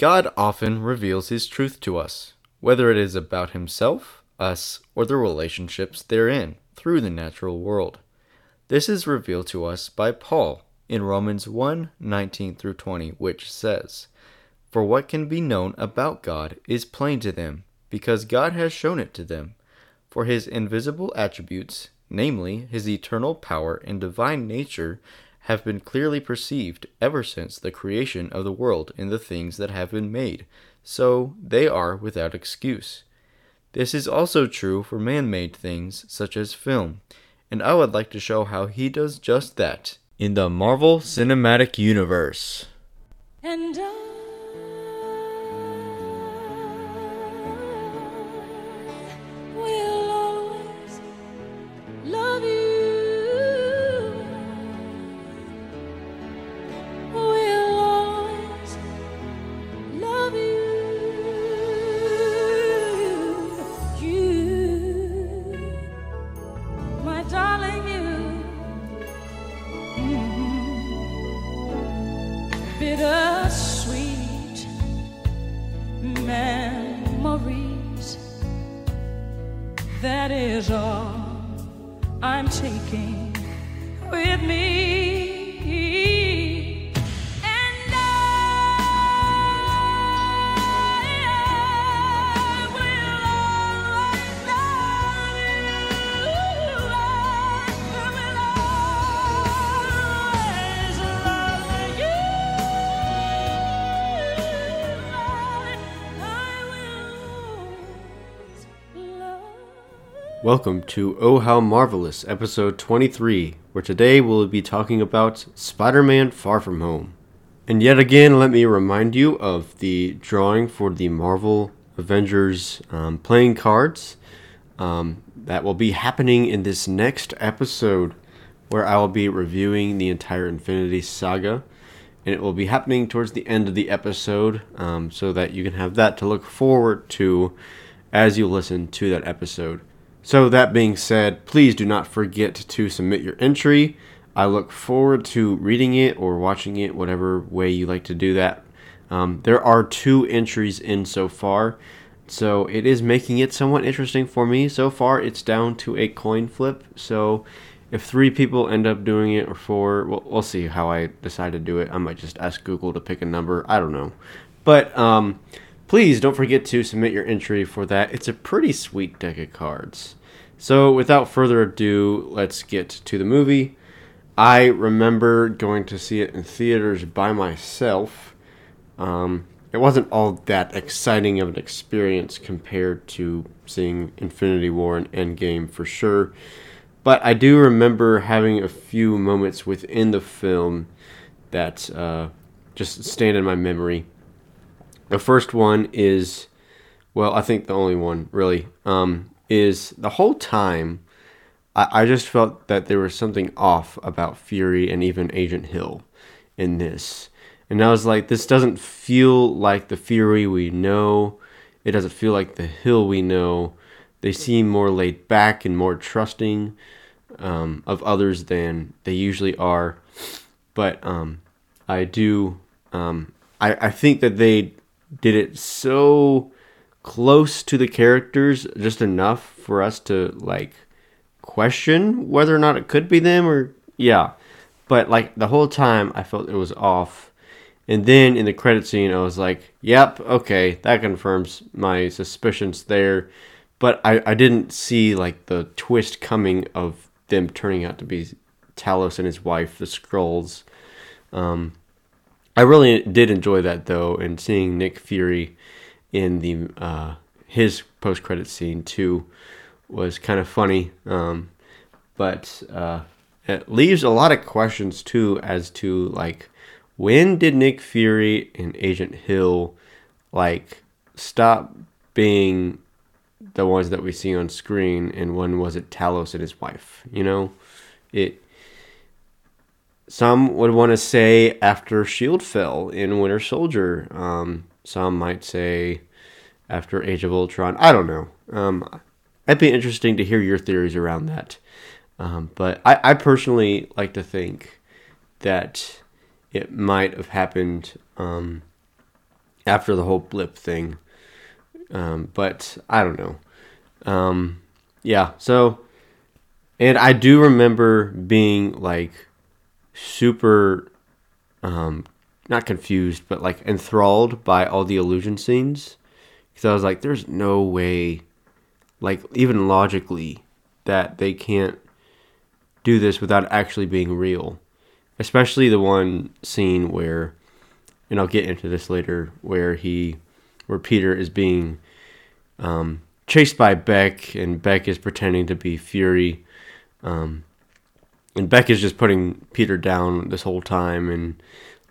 God often reveals his truth to us, whether it is about himself, us, or the relationships therein, through the natural world. This is revealed to us by Paul in Romans 1 19 through 20, which says, For what can be known about God is plain to them, because God has shown it to them. For his invisible attributes, namely his eternal power and divine nature, have been clearly perceived ever since the creation of the world in the things that have been made, so they are without excuse. This is also true for man made things such as film, and I would like to show how he does just that in the Marvel Cinematic Universe. And Welcome to Oh How Marvelous, episode 23, where today we'll be talking about Spider Man Far From Home. And yet again, let me remind you of the drawing for the Marvel Avengers um, playing cards um, that will be happening in this next episode, where I will be reviewing the entire Infinity Saga. And it will be happening towards the end of the episode, um, so that you can have that to look forward to as you listen to that episode. So, that being said, please do not forget to submit your entry. I look forward to reading it or watching it, whatever way you like to do that. Um, there are two entries in so far, so it is making it somewhat interesting for me. So far, it's down to a coin flip. So, if three people end up doing it or four, we'll, we'll see how I decide to do it. I might just ask Google to pick a number. I don't know. But, um, please don't forget to submit your entry for that. It's a pretty sweet deck of cards. So, without further ado, let's get to the movie. I remember going to see it in theaters by myself. Um, it wasn't all that exciting of an experience compared to seeing Infinity War and Endgame for sure. But I do remember having a few moments within the film that uh, just stand in my memory. The first one is, well, I think the only one really, um, is the whole time I, I just felt that there was something off about Fury and even Agent Hill in this. And I was like, this doesn't feel like the Fury we know. It doesn't feel like the Hill we know. They seem more laid back and more trusting um, of others than they usually are. But um, I do, um, I, I think that they did it so close to the characters just enough for us to like question whether or not it could be them or yeah. But like the whole time i felt it was off. And then in the credit scene i was like yep okay that confirms my suspicions there. But i, I didn't see like the twist coming of them turning out to be talos and his wife the Skrulls um, i really did enjoy that though and seeing nick fury in the uh, his post credit scene too was kind of funny, um, but uh, it leaves a lot of questions too as to like when did Nick Fury and Agent Hill like stop being the ones that we see on screen, and when was it Talos and his wife? You know, it. Some would want to say after Shield fell in Winter Soldier. Um, some might say after Age of Ultron. I don't know. Um, it'd be interesting to hear your theories around that. Um, but I, I, personally like to think that it might have happened um, after the whole blip thing. Um, but I don't know. Um, yeah, so and I do remember being like super um not confused, but like enthralled by all the illusion scenes. Cuz I was like there's no way like even logically that they can't do this without actually being real. Especially the one scene where and I'll get into this later where he where Peter is being um, chased by Beck and Beck is pretending to be Fury um, and Beck is just putting Peter down this whole time, and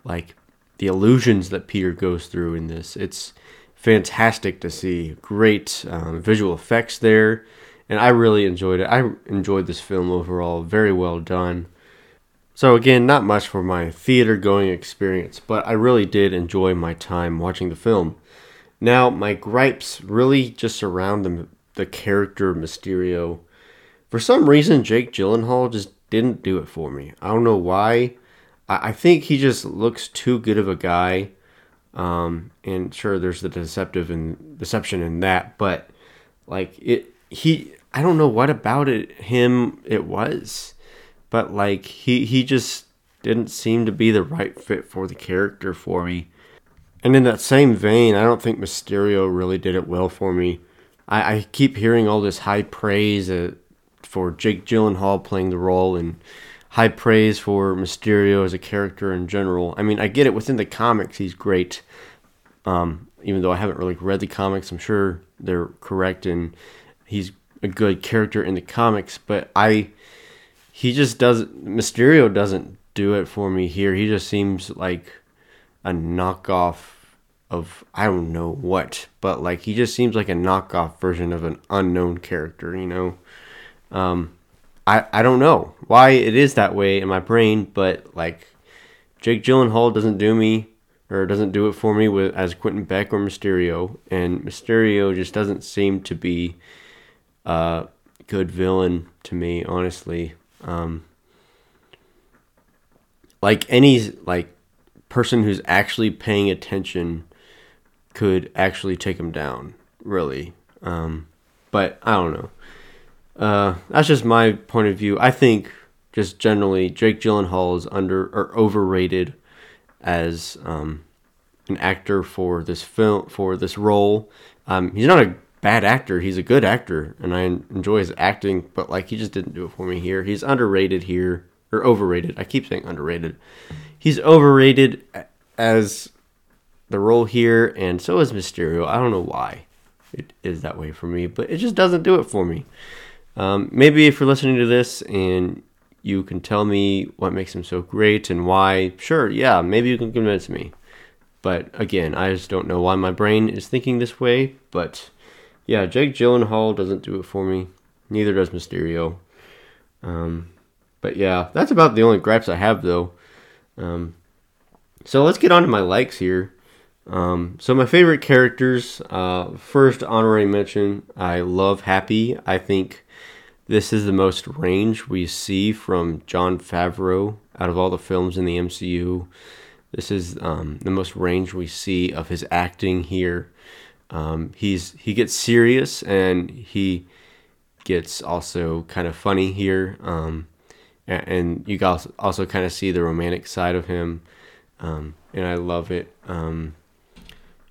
like the illusions that Peter goes through in this, it's fantastic to see. Great um, visual effects there, and I really enjoyed it. I enjoyed this film overall. Very well done. So again, not much for my theater going experience, but I really did enjoy my time watching the film. Now, my gripes really just surround the, the character Mysterio for some reason, Jake Gyllenhaal just didn't do it for me. I don't know why. I, I think he just looks too good of a guy. Um, and sure, there's the deceptive and deception in that, but like it, he, I don't know what about it him it was, but like he he just didn't seem to be the right fit for the character for me. And in that same vein, I don't think Mysterio really did it well for me. I, I keep hearing all this high praise uh, for Jake Gyllenhaal playing the role and high praise for Mysterio as a character in general. I mean, I get it within the comics, he's great. Um, even though I haven't really read the comics, I'm sure they're correct and he's a good character in the comics. But I, he just doesn't. Mysterio doesn't do it for me here. He just seems like a knockoff of I don't know what, but like he just seems like a knockoff version of an unknown character, you know. Um, I I don't know why it is that way in my brain, but like Jake Gyllenhaal doesn't do me or doesn't do it for me with as Quentin Beck or Mysterio, and Mysterio just doesn't seem to be a good villain to me, honestly. Um, like any like person who's actually paying attention could actually take him down, really. Um, but I don't know. Uh, that's just my point of view. I think just generally Jake Gyllenhaal is under or overrated as um, an actor for this film for this role. Um, he's not a bad actor. He's a good actor, and I enjoy his acting. But like, he just didn't do it for me here. He's underrated here or overrated. I keep saying underrated. He's overrated as the role here, and so is Mysterio. I don't know why it is that way for me, but it just doesn't do it for me. Um, maybe if you're listening to this and you can tell me what makes him so great and why, sure, yeah, maybe you can convince me. But again, I just don't know why my brain is thinking this way. But yeah, Jake Gyllenhaal doesn't do it for me. Neither does Mysterio. Um, but yeah, that's about the only gripes I have though. Um, so let's get on to my likes here. Um, so my favorite characters. Uh, first honorary mention. I love Happy. I think this is the most range we see from Jon Favreau out of all the films in the MCU. This is um, the most range we see of his acting here. Um, he's he gets serious and he gets also kind of funny here, um, and, and, you guys also kind of see the romantic side of him, um, and I love it. Um,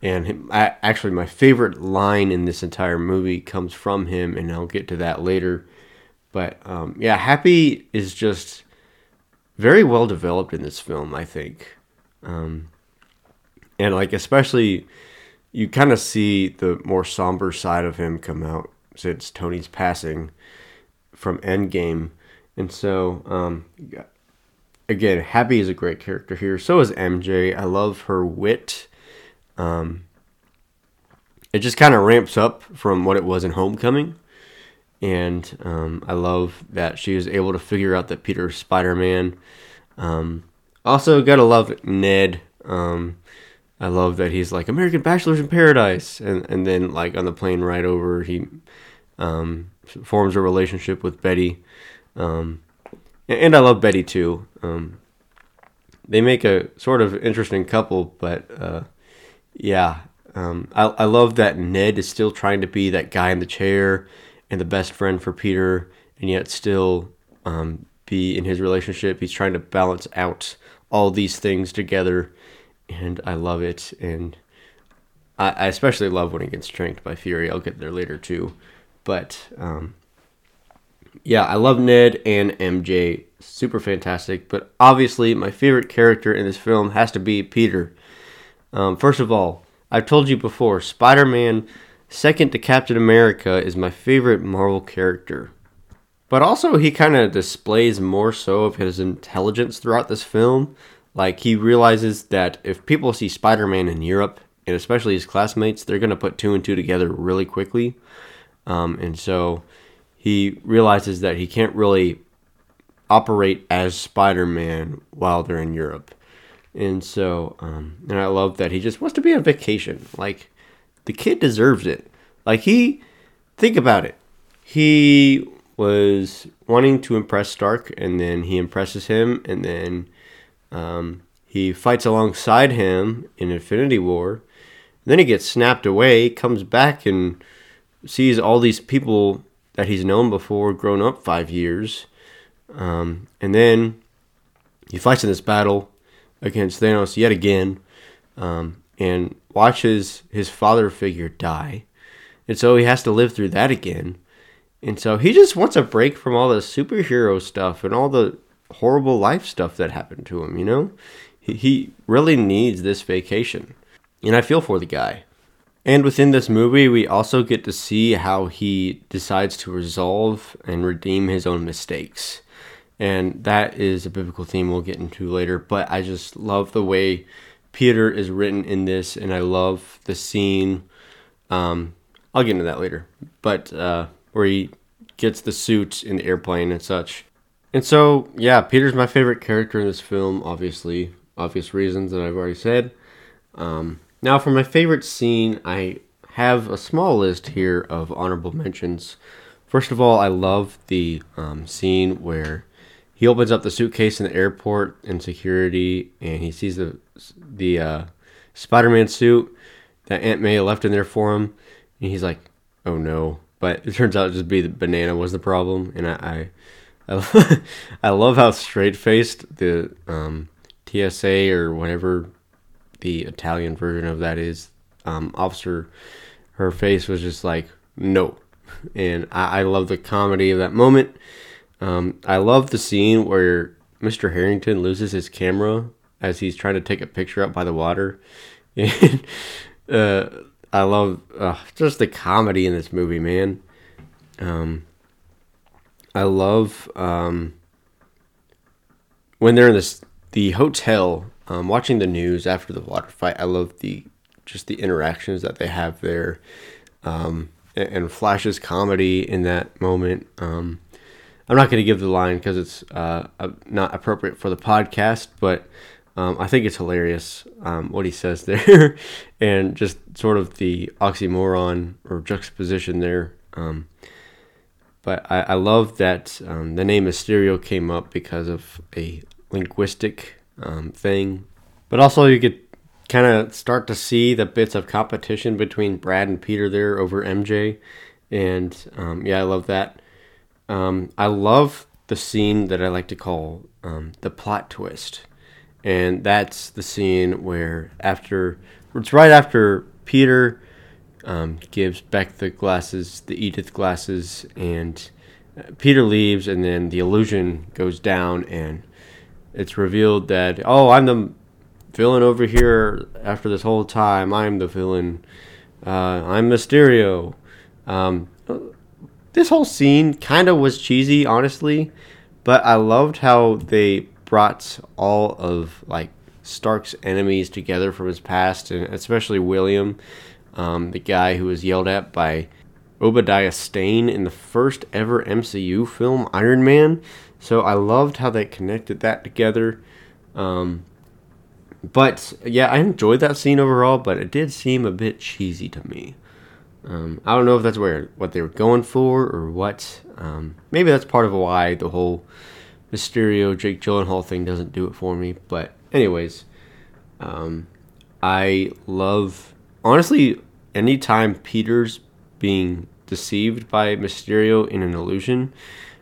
and him, I, actually, my favorite line in this entire movie comes from him, and I'll get to that later. But um, yeah, Happy is just very well developed in this film, I think. Um, and like especially you kind of see the more somber side of him come out since Tony's passing from Endgame. And so um, again, Happy is a great character here. So is MJ. I love her wit. Um, it just kind of ramps up from what it was in Homecoming and um, I love that she was able to figure out that Peter's Spider Man. Um, also, gotta love Ned. Um, I love that he's like American Bachelors in Paradise, and and then like on the plane ride over, he um, forms a relationship with Betty, um, and, and, I love Betty too. Um, they make a sort of interesting couple, but uh, Yeah, I, I love that Ned is still trying to be that guy in the chair and the best friend for Peter, and yet still um, be in his relationship. He's trying to balance out all these things together, and I love it. And I, I especially love when he gets tranked by Fury. I'll get there later too, but um, yeah, I love Ned and MJ. Super fantastic. But obviously, my favorite character in this film has to be Peter. Um, first of all, I've told you before, Spider Man, second to Captain America, is my favorite Marvel character. But also, he kind of displays more so of his intelligence throughout this film. Like, he realizes that if people see Spider Man in Europe, and especially his classmates, they're going to put two and two together really quickly. Um, and so he realizes that he can't really operate as Spider Man while they're in Europe. And so, um, and I love that he just wants to be on vacation. Like, the kid deserves it. Like, he, think about it. He was wanting to impress Stark, and then he impresses him, and then um, he fights alongside him in Infinity War. Then he gets snapped away, comes back, and sees all these people that he's known before grown up five years. Um, and then he fights in this battle against Thanos yet again, um, and watches his father figure die. And so he has to live through that again. And so he just wants a break from all the superhero stuff and all the horrible life stuff that happened to him, you know? He, he really needs this vacation. And I feel for the guy. And within this movie, we also get to see how he decides to resolve and redeem his own mistakes and that is a biblical theme we'll get into later. But I just love the way Peter is written in this, and I love the scene. Um, I'll get into that later, but uh, where he gets the suit in the airplane and such. And so, yeah, Peter's my favorite character in this film, obviously, obvious reasons that I've already said. Um, now, for my favorite scene, I have a small list here of honorable mentions. First of all, I love the um, scene where he opens up the suitcase in the airport in security, and he sees the the uh, Spider-Man suit that Aunt May left in there for him, and he's like, "Oh no!" But it turns out to just be the banana was the problem, and I I, I, love how straight-faced the um, TSA or whatever the Italian version of that is. Um, officer, her face was just like no, and I, I love the comedy of that moment. Um, I love the scene where Mr. Harrington loses his camera as he's trying to take a picture up by the water. And uh, I love uh, just the comedy in this movie, man. Um, I love um, when they're in this the hotel um, watching the news after the water fight. I love the just the interactions that they have there, um, and, Flash's comedy in that moment. Um, I'm not going to give the line because it's uh, not appropriate for the podcast, but um, I think it's hilarious um, what he says there, and just sort of the oxymoron or juxtaposition there. Um, but I, I, love that um, the name Mysterio came up because of a linguistic um, thing, but also you could kind of start to see the bits of competition between Brad and Peter there over MJ, and um, yeah, I love that. I love the scene that I like to call the plot twist, and that's the scene where after it's right after Peter um, gives Beck the glasses, the Edith glasses, and uh, Peter leaves, and then the illusion goes down, and it's revealed that oh, I'm the villain over here. After this whole time, I'm the villain. Uh, I'm Mysterio. Um, this whole scene kind of was cheesy, honestly, but I loved how they brought all of like Stark's enemies together from his past, and especially William, um, the guy who was yelled at by Obadiah Stane in the first ever MCU film, Iron Man. So I loved how they connected that together. Um, but yeah, I enjoyed that scene overall, but it did seem a bit cheesy to me. Um, I don't know if that's where what they were going for or what. Um, maybe that's part of why the whole Mysterio Jake Gyllenhaal thing doesn't do it for me. But anyways, um, I love honestly anytime Peter's being deceived by Mysterio in an illusion.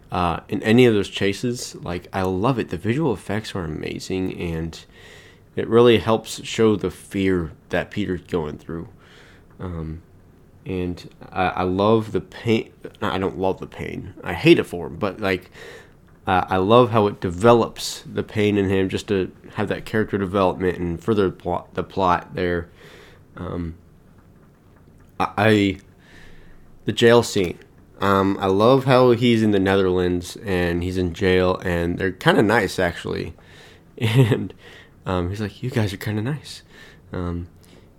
Uh, in any of those chases, like I love it. The visual effects are amazing, and it really helps show the fear that Peter's going through. Um, and I, I, love the pain. I don't love the pain. I hate it for him, but like uh, I love how it develops the pain in him just to have that character development and further plot the plot there. Um, I, I the jail scene. Um, I love how he's in the Netherlands and he's in jail, and they're kind of nice actually. And um, he's like, "You guys are kind of nice," um,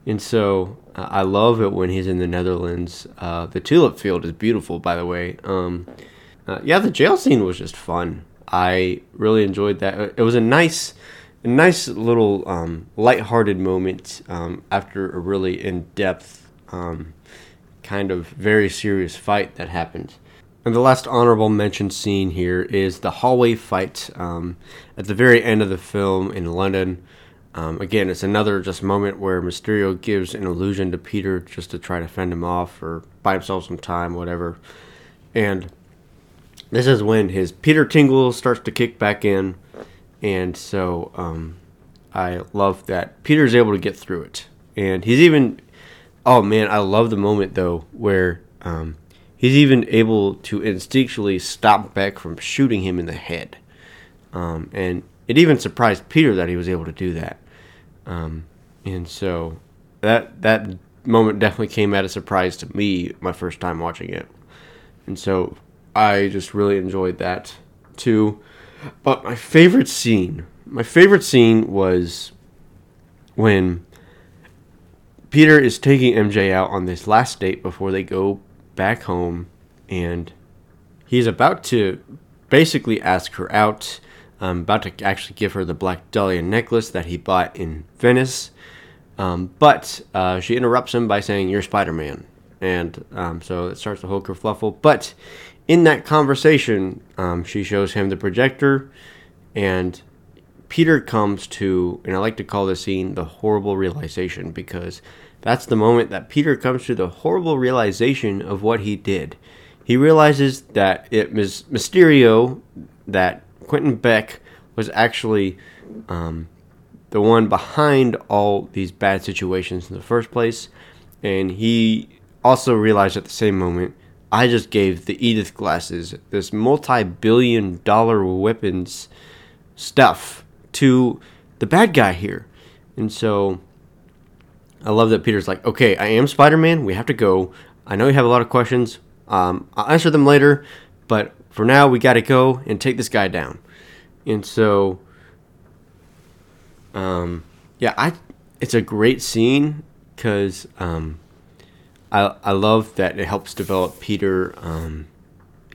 and so uh, I love it when he's in the Netherlands. Uh, the tulip field is beautiful, by the way. Uh, yeah, the jail scene was just fun. I really enjoyed that. It was a nice, a nice little um, light-hearted moment um, after a really in-depth um, kind of very serious fight that happened. And the last honorable mention scene here is the hallway fight um, at the very end of the film in London. Um, again, it's another just moment where Mysterio gives an illusion to Peter just to try to fend him off or buy himself some time, whatever. And this is when his Peter Tingle starts to kick back in. And so um, I love that Peter's able to get through it. And he's even Oh man, I love the moment though where um, he's even able to instinctually stop Beck from shooting him in the head, um, and it even surprised Peter that he was able to do that. Um, and so that that moment definitely came as a surprise to me my first time watching it, and so I just really enjoyed that too. But my favorite scene, my favorite scene was when Peter is taking MJ out on this last date before they go back home, and he's about to basically ask her out. Um, about to actually give her the Black Dahlia necklace that he bought in Venice. Um, but uh, she interrupts him by saying, You're Spider Man. And um, so it starts the whole kerfluffle. But in that conversation, um, she shows him the projector, and Peter comes to, and I like to call this scene the horrible realization because that's the moment that Peter comes to the horrible realization of what he did. He realizes that it was Mysterio, that Quentin Beck was actually um, the one behind all these bad situations in the first place. And he also realized at the same moment, I just gave the Edith glasses, this multi billion dollar weapons stuff to the bad guy here. And so I love that Peter's like, okay, I am Spider Man. We have to go. I know you have a lot of questions. Um, I'll answer them later, but for now, we got to go and take this guy down. And so, um, yeah, I it's a great scene because um, I I love that it helps develop Peter um,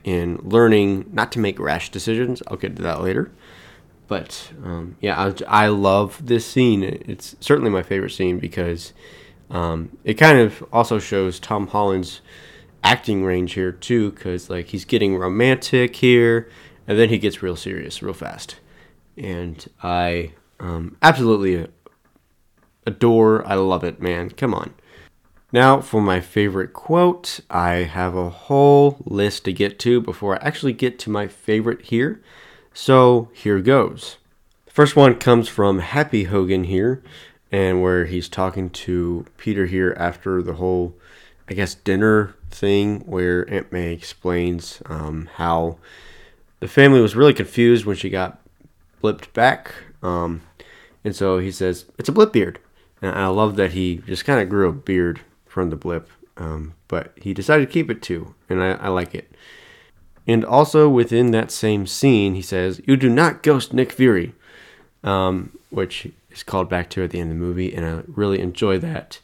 in learning not to make rash decisions. I'll get to that later. But um, yeah, I, I, love this scene. It's certainly my favorite scene because um, it kind of also shows Tom Holland's acting range here too. Because like he's getting romantic here, and then he gets real serious real fast, and I um, absolutely adore. I love it, man. Come on. Now, for my favorite quote, I have a whole list to get to before I actually get to my favorite here. So here goes. The first one comes from Happy Hogan here, and where he's talking to Peter here after the whole, I guess, dinner thing, where Aunt May explains um, how the family was really confused when she got blipped back. Um, and so he says, It's a blip beard. And I love that he just kind of grew a beard from the blip, um, but he decided to keep it too, and I, I like it. And also within that same scene, he says, You do not ghost Nick Fury, um, which is called back to at the end of the movie, and I really enjoy that.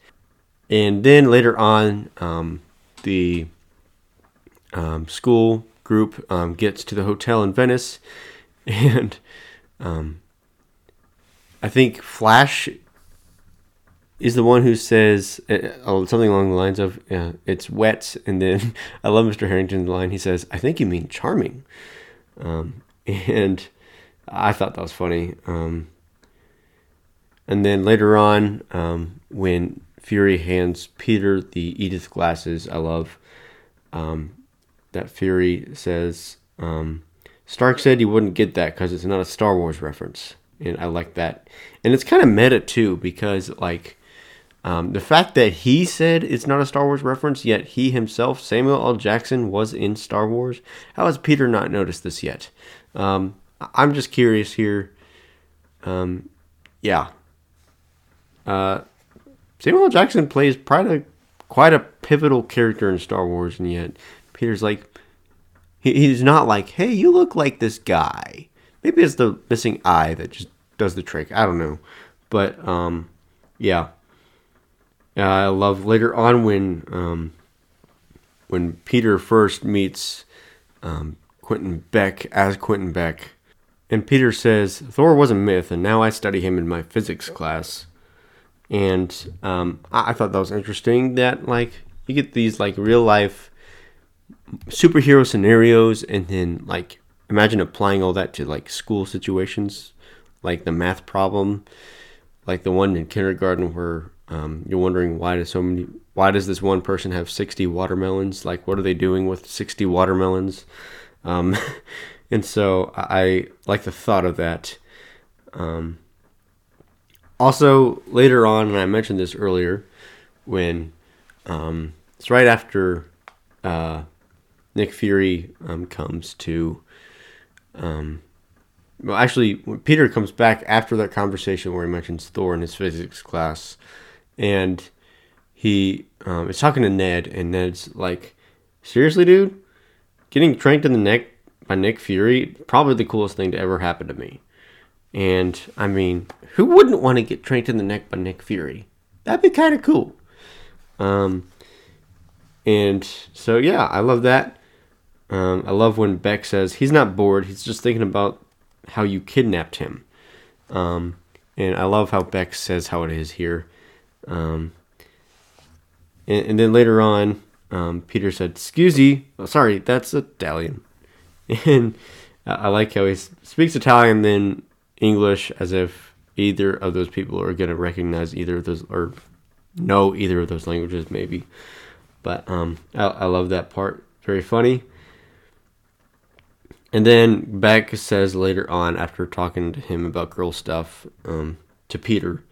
And then later on, um, the um, school group um, gets to the hotel in Venice, and um, I think Flash is the one who says uh, uh, something along the lines of uh, "it's wet," and then I love Mr. Harrington's line. He says, "I think you mean charming," um, and I thought that was funny. Um, and then later on, um, when Fury hands Peter the Edith glasses, I love um, that Fury says, um, Stark said he wouldn't get that because it's not a Star Wars reference. And I like that. And it's kind of meta too, because like um, the fact that he said it's not a Star Wars reference, yet he himself, Samuel L. Jackson, was in Star Wars. How has Peter not noticed this yet? Um, I'm just curious here. Um, yeah. Uh, Samuel L. Jackson plays quite a, quite a pivotal character in Star Wars, and yet Peter's like, he, he's not like, hey, you look like this guy. Maybe it's the missing eye that just does the trick. I don't know. But, um, yeah. Uh, I love later on when um, when Peter first meets um, Quentin Beck as Quentin Beck, and Peter says Thor was a myth, and now I study him in my physics class. And um, I-, I thought that was interesting. That like you get these like real life superhero scenarios, and then like imagine applying all that to like school situations, like the math problem, like the one in kindergarten where um, you're wondering why does so many why does this one person have 60 watermelons? Like what are they doing with 60 watermelons? Um, and so I like the thought of that. Um, also later on, and I mentioned this earlier, when um, it's right after uh, Nick Fury um, comes to um, well, actually, Peter comes back after that conversation where he mentions Thor in his physics class, and he um, is talking to Ned, and Ned's like, "Seriously, dude, getting tranked in the neck by Nick Fury probably the coolest thing to ever happen to me." And I mean, who wouldn't want to get tranked in the neck by Nick Fury? That'd be kind of cool. Um, and so yeah, I love that. Um, I love when Beck says he's not bored; he's just thinking about how you kidnapped him. Um, and I love how Beck says how it is here. Um, and, and, then later on, um, Peter said, "Excuse me, oh, sorry, that's Italian." And I like how he speaks Italian then English as if either of those people are going to recognize either of those or know either of those languages, maybe. But um, I, I love that part. Very funny. And then Beck says later on, after talking to him about girl stuff, um, to Peter,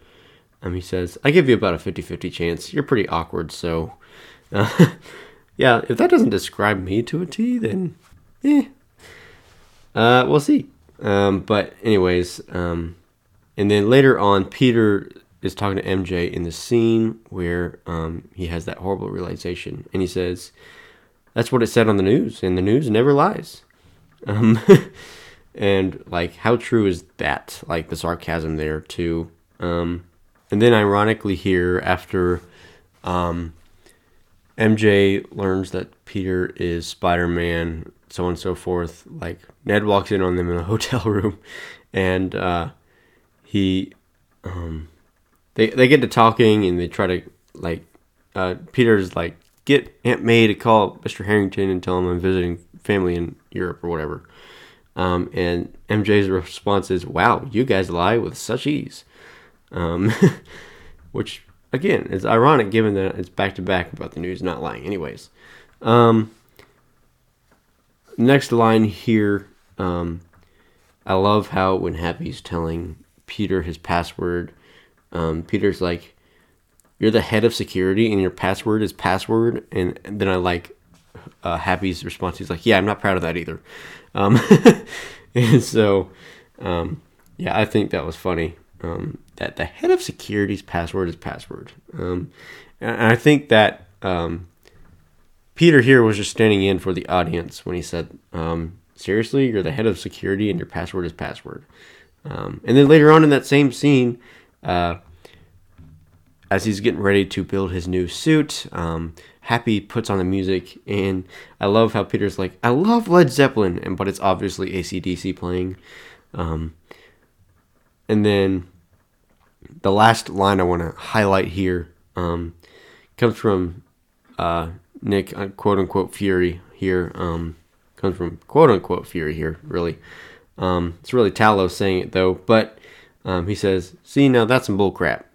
um, he says, I give you about a 50 50 chance. You're pretty awkward, so. Uh, yeah, if that doesn't describe me to a T, then. Eh. Uh, we'll see. Um, but, anyways, um, and then later on, Peter is talking to MJ in the scene where um, he has that horrible realization. And he says, That's what it said on the news, and the news never lies. Um, and, like, how true is that? Like, the sarcasm there, too. Um, and then, ironically, here after um, MJ learns that Peter is Spider Man, so on and so forth, like Ned walks in on them in a hotel room, and uh, he, um, they they get to talking and they try to like, uh, Peter's like get Aunt May to call Mr. Harrington and tell him I'm visiting family in Europe or whatever. Um, and MJ's response is, "Wow, you guys lie with such ease." Um, which again is ironic given that it's back to back about the news not lying. Anyways, um, next line here, um, I love how when Happy's telling Peter his password, um, Peter's like, "You're the head of security, and your password is password." And, then I like uh, Happy's response. He's like, "Yeah, I'm not proud of that either." Um, and so, um, yeah, I think that was funny um, that the head of security's password is password. Um, and I think that um, Peter here was just standing in for the audience when he said, um, "Seriously, you're the head of security and your password is password." Um, and then later on in that same scene, uh, as he's getting ready to build his new suit, um, Happy puts on the music, and I love how Peter's like, "I love Led Zeppelin," and but it's obviously ACDC playing. Um, and then the last line I want to highlight here um, comes from uh, Nick, uh, quote unquote, Fury here. Um, comes from quote unquote Fury here, really. Um, it's really Talos saying it though. But Um, he says, "See, now that's some bull crap."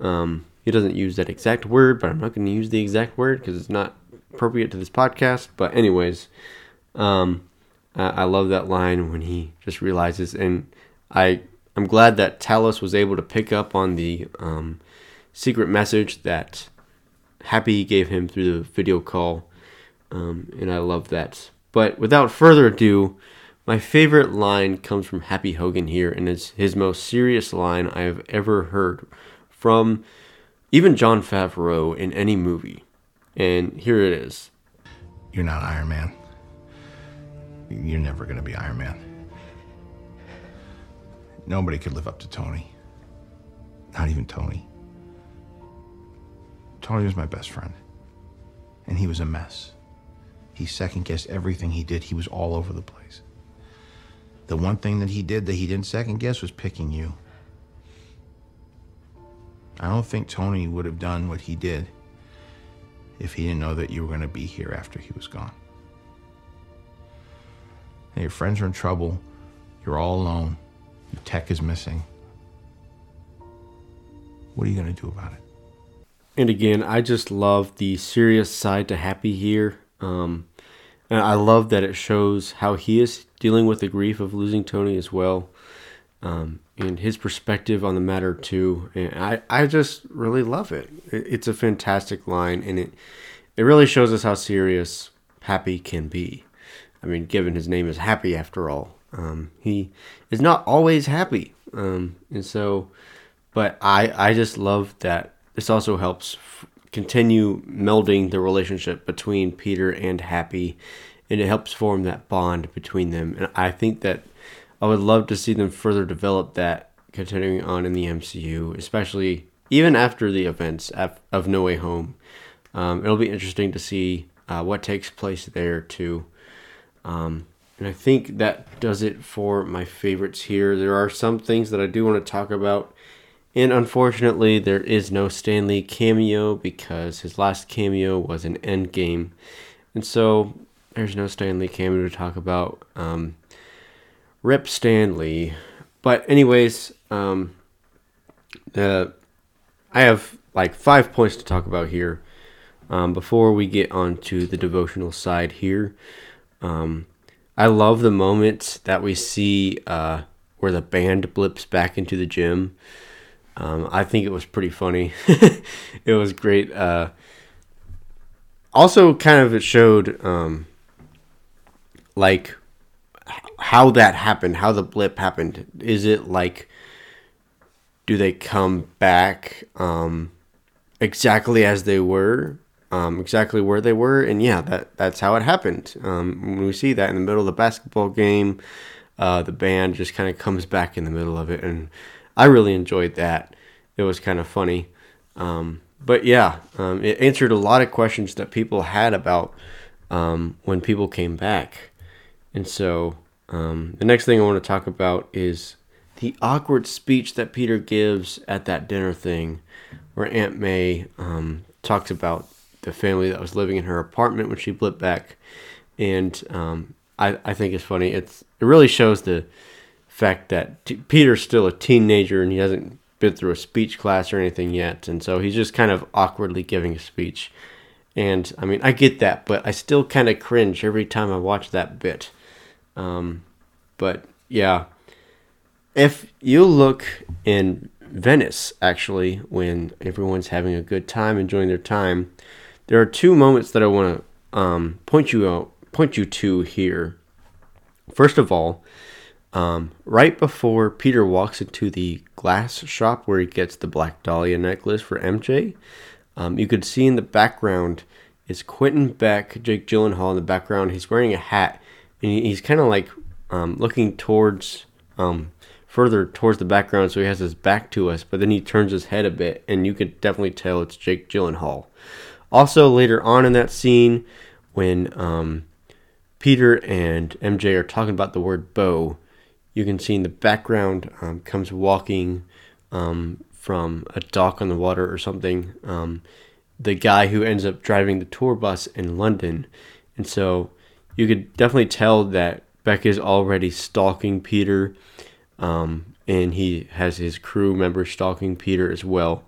Um, he doesn't use that exact word, but I'm not going to use the exact word because it's not appropriate to this podcast. But anyways, um, I, I love that line when he just realizes, and I I'm glad that Talos was able to pick up on the um, secret message that Happy gave him through the video call, um, and I love that. But without further ado, my favorite line comes from Happy Hogan here, and it's his most serious line I have ever heard from even Jon Favreau in any movie. And here it is You're not Iron Man. You're never going to be Iron Man. Nobody could live up to Tony. Not even Tony. Tony was my best friend. And he was a mess. He second guessed everything he did, he was all over the place. The one thing that he did that he didn't second guess was picking you. I don't think Tony would have done what he did if he didn't know that you were going to be here after he was gone. And your friends are in trouble. You're all alone. Your tech is missing. What are you going to do about it? And again, I just love the serious side to Happy here. Um, and I love that it shows how he is dealing with the grief of losing Tony as well. Um, and his perspective on the matter too. And I, I just really love it. it. It's a fantastic line, and it it really shows us how serious Happy can be. I mean, given his name is Happy after all, um, he is not always happy, um, and so. But I I just love that this also helps f- continue melding the relationship between Peter and Happy, and it helps form that bond between them. And I think that I would love to see them further develop that continuing on in the MCU, especially even after the events of No Way Home. Um, it'll be interesting to see uh, what takes place there too. Um, and I think that does it for my favorites here. There are some things that I do want to talk about. And unfortunately, there is no Stan Lee cameo because his last cameo was an Endgame. And so there's no Stan Lee cameo to talk about. Um, Rip Stan Lee. But anyways, um, the I have like five points to talk about here. Um, before we get on to the devotional side here, um, I love the moments that we see uh, where the band blips back into the gym. Um, I think it was pretty funny. it was great. Uh, also, kind of it showed um, like how that happened, how the blip happened. Is it like, do they come back um, exactly as they were, um, exactly where they were? And yeah, that that's how it happened. Um, when we see that in the middle of the basketball game, uh, the band just kind of comes back in the middle of it, and I really enjoyed that. It was kind of funny. Um, but yeah, um, it answered a lot of questions that people had about um, when people came back. And so um, the next thing I want to talk about is the awkward speech that Peter gives at that dinner thing, where Aunt May talks about the family that was living in her apartment when she blipped back, and um, I, I think it's funny. It's it really shows the fact that t- Peter's still a teenager and he hasn't been through a speech class or anything yet, and so he's just kind of awkwardly giving a speech. And I mean, I get that, but I still kind of cringe every time I watch that bit. Um, but yeah, if you look in Venice, actually, when everyone's having a good time, enjoying their time, there are two moments that I want to um, point you out, point you to here. First of all, um, right before Peter walks into the glass shop where he gets the Black Dahlia necklace for MJ, um, you could see in the background is Quentin Beck, Jake Gyllenhaal in the background. He's wearing a hat and he's kind of like um, looking towards um, further towards the background, so he has his back to us. But then he turns his head a bit, and you could definitely tell it's Jake Gyllenhaal. Also, later on in that scene, when um, Peter and MJ are talking about the word bow, you can see in the background um, comes walking um, from a dock on the water or something. Um, the guy who ends up driving the tour bus in London, and so you could definitely tell that Beck is already stalking Peter. Um, and he has his crew members stalking Peter as well.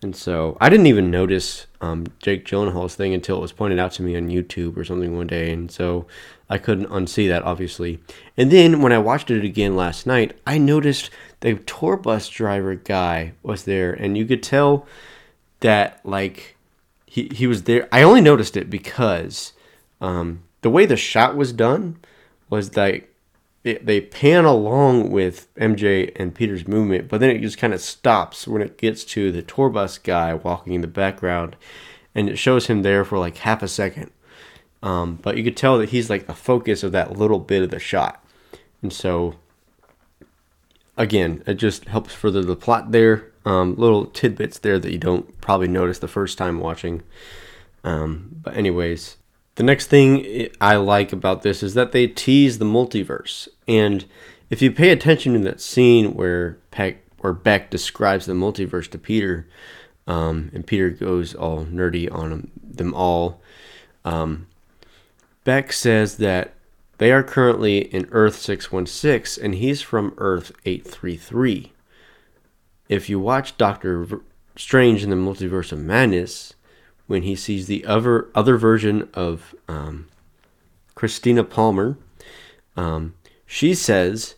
And so I didn't even notice um, Jake Gyllenhaal's thing until it was pointed out to me on YouTube or something one day, and so I couldn't unsee that obviously. And then when I watched it again last night, I noticed the tour bus driver guy was there, and you could tell that like he he was there. I only noticed it because um, the way the shot was done was like it, they pan along with MJ and Peter's movement, but then it just kind of stops when it gets to the tour bus guy walking in the background, and it shows him there for like half a second. Um, but you could tell that he's like the focus of that little bit of the shot, and so again, it just helps further the plot there. Um, little tidbits there that you don't probably notice the first time watching. Um, but anyways, the next thing I like about this is that they tease the multiverse. And if you pay attention to that scene where Peck or Beck describes the multiverse to Peter, um, and Peter goes all nerdy on them, all, um, Beck says that they are currently in Earth 616 and he's from Earth 833. If you watch Doctor Strange in the Multiverse of Madness, when he sees the other other version of um, Christina Palmer. Um, she says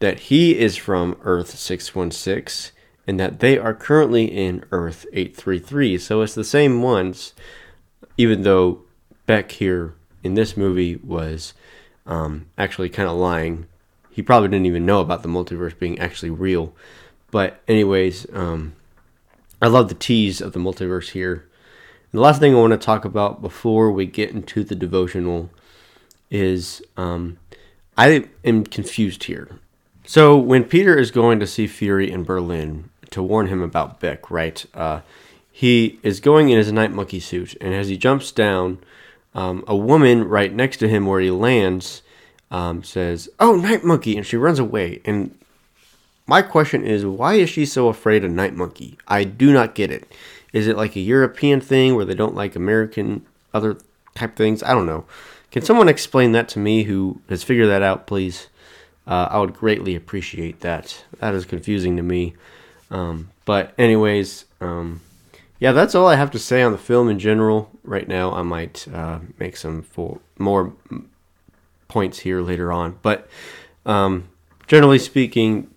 that he is from Earth 616 and that they are currently in Earth 833. So it's the same ones, even though Beck here in this movie was um, actually kind of lying. He probably didn't even know about the multiverse being actually real. But, anyways, um, I love the tease of the multiverse here. The last thing I want to talk about before we get into the devotional is um, I am confused here. So when Peter is going to see Fury in Berlin to warn him about Beck, right? Uh, he is going in his night monkey suit, and as he jumps down, um, a woman right next to him where he lands um, says, "Oh, night monkey," and she runs away. And my question is, why is she so afraid of night monkey? I do not get it. Is it like a European thing where they don't like American other type things? I don't know. Can someone explain that to me who has figured that out, please? Uh, I would greatly appreciate that. That is confusing to me. Um, but, anyways, um, yeah, that's all I have to say on the film in general. Right now, I might uh, make some full, more points here later on. But um, generally speaking,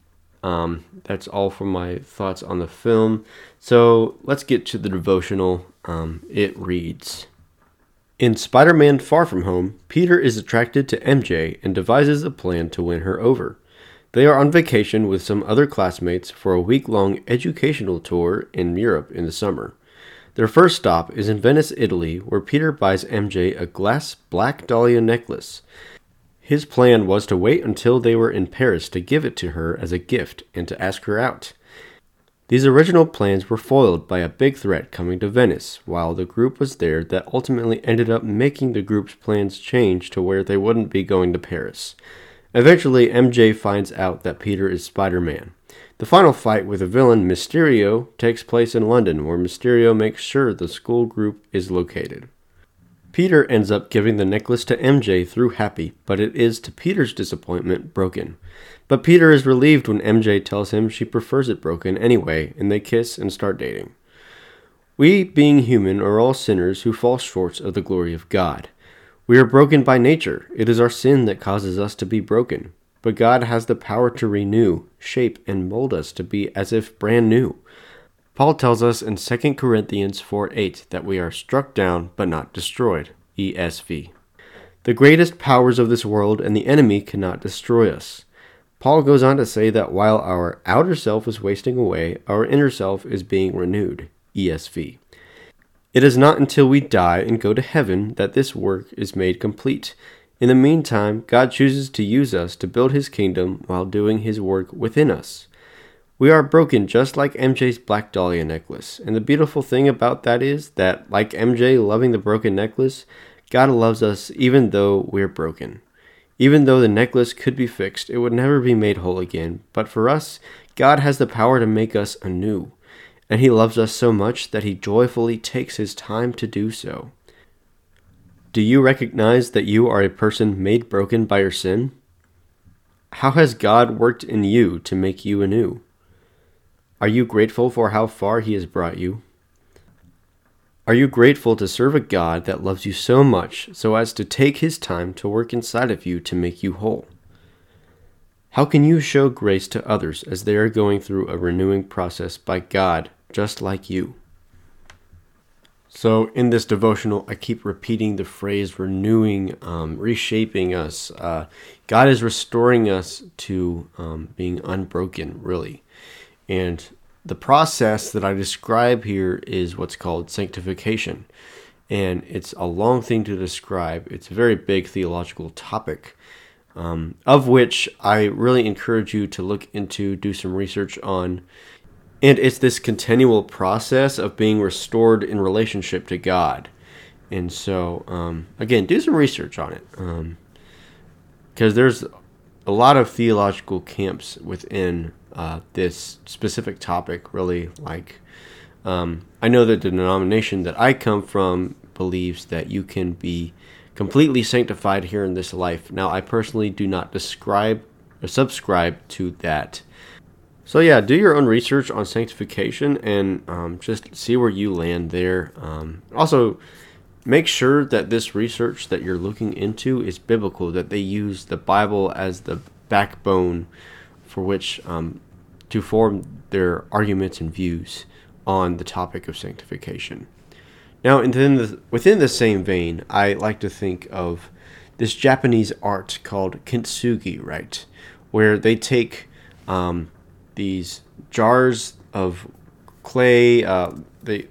um, that's all for my thoughts on the film. So let's get to the devotional. Um, it reads In Spider Man Far From Home, Peter is attracted to MJ and devises a plan to win her over. They are on vacation with some other classmates for a week long educational tour in Europe in the summer. Their first stop is in Venice, Italy, where Peter buys MJ a glass black dahlia necklace. His plan was to wait until they were in Paris to give it to her as a gift and to ask her out. These original plans were foiled by a big threat coming to Venice while the group was there that ultimately ended up making the group's plans change to where they wouldn't be going to Paris. Eventually, MJ finds out that Peter is Spider Man. The final fight with the villain Mysterio takes place in London, where Mysterio makes sure the school group is located. Peter ends up giving the necklace to MJ through Happy, but it is to Peter's disappointment broken. But Peter is relieved when MJ tells him she prefers it broken anyway, and they kiss and start dating. We, being human, are all sinners who fall short of the glory of God. We are broken by nature. It is our sin that causes us to be broken. But God has the power to renew, shape, and mold us to be as if brand new. Paul tells us in 2 Corinthians 4 8 that we are struck down but not destroyed. ESV. The greatest powers of this world and the enemy cannot destroy us. Paul goes on to say that while our outer self is wasting away, our inner self is being renewed. ESV. It is not until we die and go to heaven that this work is made complete. In the meantime, God chooses to use us to build his kingdom while doing his work within us. We are broken just like MJ's Black Dahlia necklace. And the beautiful thing about that is that, like MJ loving the broken necklace, God loves us even though we're broken. Even though the necklace could be fixed, it would never be made whole again. But for us, God has the power to make us anew. And He loves us so much that He joyfully takes His time to do so. Do you recognize that you are a person made broken by your sin? How has God worked in you to make you anew? Are you grateful for how far He has brought you? Are you grateful to serve a God that loves you so much so as to take His time to work inside of you to make you whole? How can you show grace to others as they are going through a renewing process by God just like you? So, in this devotional, I keep repeating the phrase renewing, um, reshaping us. Uh, God is restoring us to um, being unbroken, really. And the process that I describe here is what's called sanctification. And it's a long thing to describe, it's a very big theological topic. Um, of which I really encourage you to look into, do some research on. And it's this continual process of being restored in relationship to God. And so, um, again, do some research on it. Because um, there's a lot of theological camps within uh, this specific topic, really. Like, um, I know that the denomination that I come from believes that you can be completely sanctified here in this life. Now, I personally do not describe or subscribe to that. So, yeah, do your own research on sanctification and um, just see where you land there. Um, also, make sure that this research that you're looking into is biblical, that they use the Bible as the backbone for which um, to form their arguments and views on the topic of sanctification. Now, within the, within the same vein, I like to think of this Japanese art called kintsugi, right? Where they take um, these jars of clay, uh, they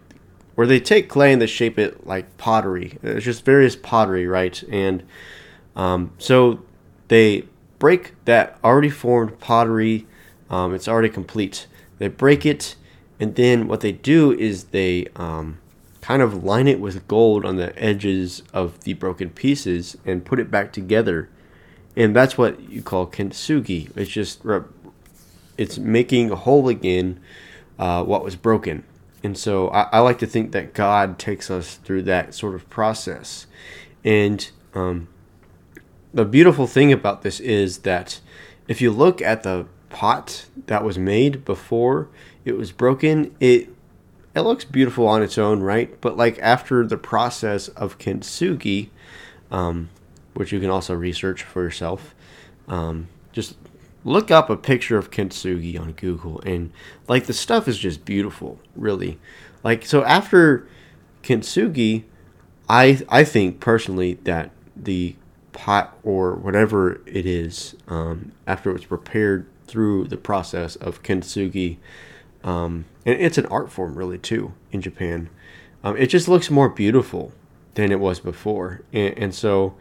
where they take clay and they shape it like pottery. It's just various pottery, right? And um, so they break that already formed pottery. Um, it's already complete. They break it, and then what they do is they um, kind of line it with gold on the edges of the broken pieces and put it back together. And that's what you call kintsugi. It's just it's making a whole again uh, what was broken. And so I, I, like to think that God takes us through that sort of process. And um, the beautiful thing about this is that if you look at the pot that was made before it was broken, it it looks beautiful on its own, right? But like after the process of kintsugi, um, which you can also research for yourself, um, just look up a picture of kintsugi on Google, and like the stuff is just beautiful, really. Like so after kintsugi, I I think personally that the pot or whatever it is um, after it was prepared through the process of kintsugi um, and it's an art form, really, too, in Japan. Um, it just looks more beautiful than it was before. And, and so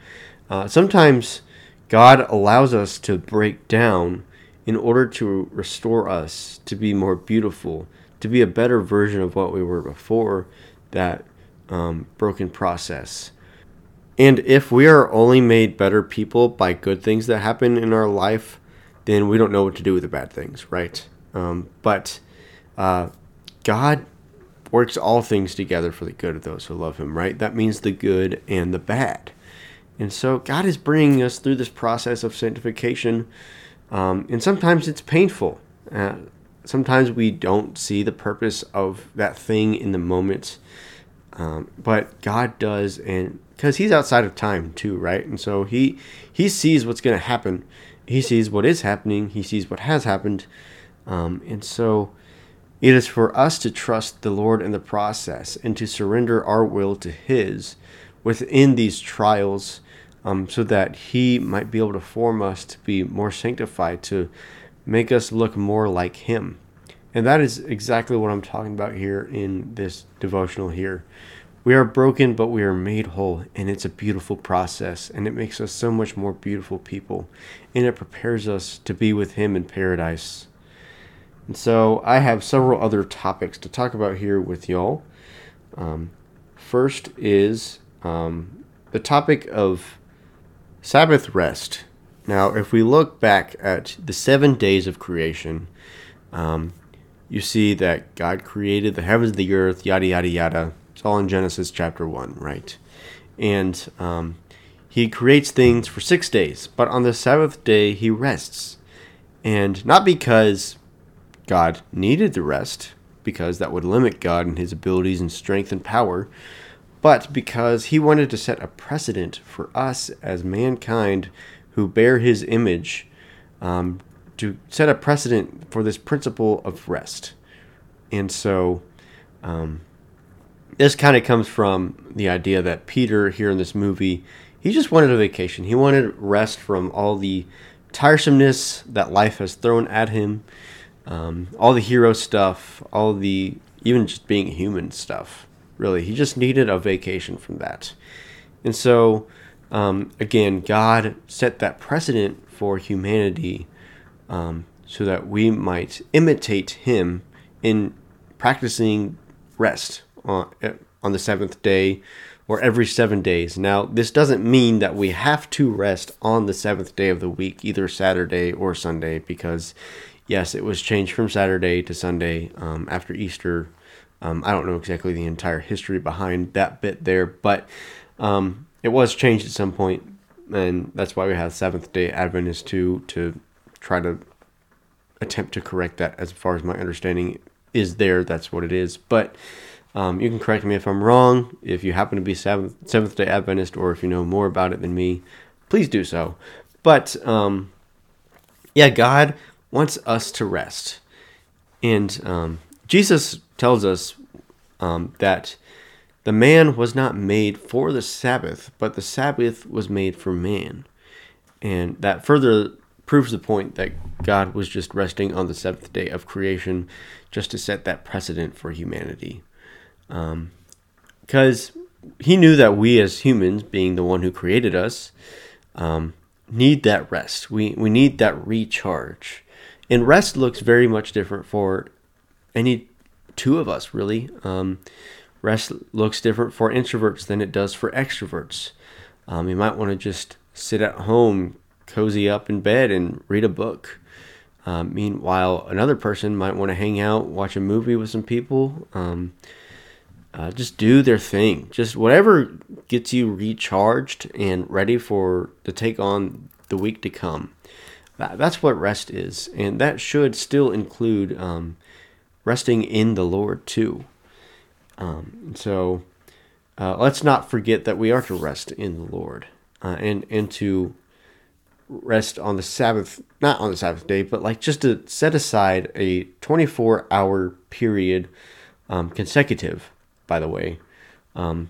uh, sometimes God allows us to break down in order to restore us to be more beautiful, to be a better version of what we were before that um, broken process. And if we are only made better people by good things that happen in our life, then we don't know what to do with the bad things, right? Um, but uh, God works all things together for the good of those who love Him, right? That means the good and the bad. And so God is bringing us through this process of sanctification. Um, and sometimes it's painful. Uh, sometimes we don't see the purpose of that thing in the moment. Um, but God does, and because He's outside of time too, right? And so He He sees what's going to happen. He sees what is happening. He sees what has happened. Um, and so it is for us to trust the Lord in the process and to surrender our will to His within these trials um, so that He might be able to form us to be more sanctified, to make us look more like Him. And that is exactly what I'm talking about here in this devotional here. We are broken, but we are made whole, and it's a beautiful process, and it makes us so much more beautiful people, and it prepares us to be with Him in paradise. And so I have several other topics to talk about here with y'all. Um, first is um, the topic of Sabbath rest. Now, if we look back at the seven days of creation, um, you see that God created the heavens, the earth, yada, yada, yada. It's all in Genesis chapter 1, right? And um, he creates things for six days, but on the seventh day he rests. And not because God needed the rest, because that would limit God and his abilities and strength and power, but because he wanted to set a precedent for us as mankind who bear his image um, to set a precedent for this principle of rest. And so um, this kind of comes from the idea that Peter here in this movie, he just wanted a vacation. He wanted rest from all the tiresomeness that life has thrown at him, um, all the hero stuff, all the even just being human stuff. Really, he just needed a vacation from that. And so, um, again, God set that precedent for humanity um, so that we might imitate Him in practicing rest on, on the seventh day or every seven days. Now, this doesn't mean that we have to rest on the seventh day of the week, either Saturday or Sunday, because yes, it was changed from Saturday to Sunday um, after Easter um, I don't know exactly the entire history behind that bit there, but um, it was changed at some point, and that's why we have Seventh Day Adventist too to try to attempt to correct that. As far as my understanding is there, that's what it is. But um, you can correct me if I'm wrong. If you happen to be Seventh Seventh Day Adventist, or if you know more about it than me, please do so. But um, yeah, God wants us to rest, and um, Jesus tells us um, that the man was not made for the Sabbath, but the Sabbath was made for man. And that further proves the point that God was just resting on the seventh day of creation just to set that precedent for humanity. Because um, he knew that we as humans, being the one who created us, um, need that rest. We, we need that recharge. And rest looks very much different for any two of us, really. Um, rest looks different for introverts than it does for extroverts. Um, you might want to just sit at home, cozy up in bed, and read a book. Um, meanwhile, another person might want to hang out, watch a movie with some people, um, uh, just do their thing. Just whatever gets you recharged and ready for to take on the week to come. That, that's what rest is, and that should still include um, resting in the Lord too. Um, so uh, let's not forget that we are to rest in the Lord uh, and and to rest on the Sabbath, not on the Sabbath day, but like just to set aside a 24 hour period um, consecutive, by the way. Um,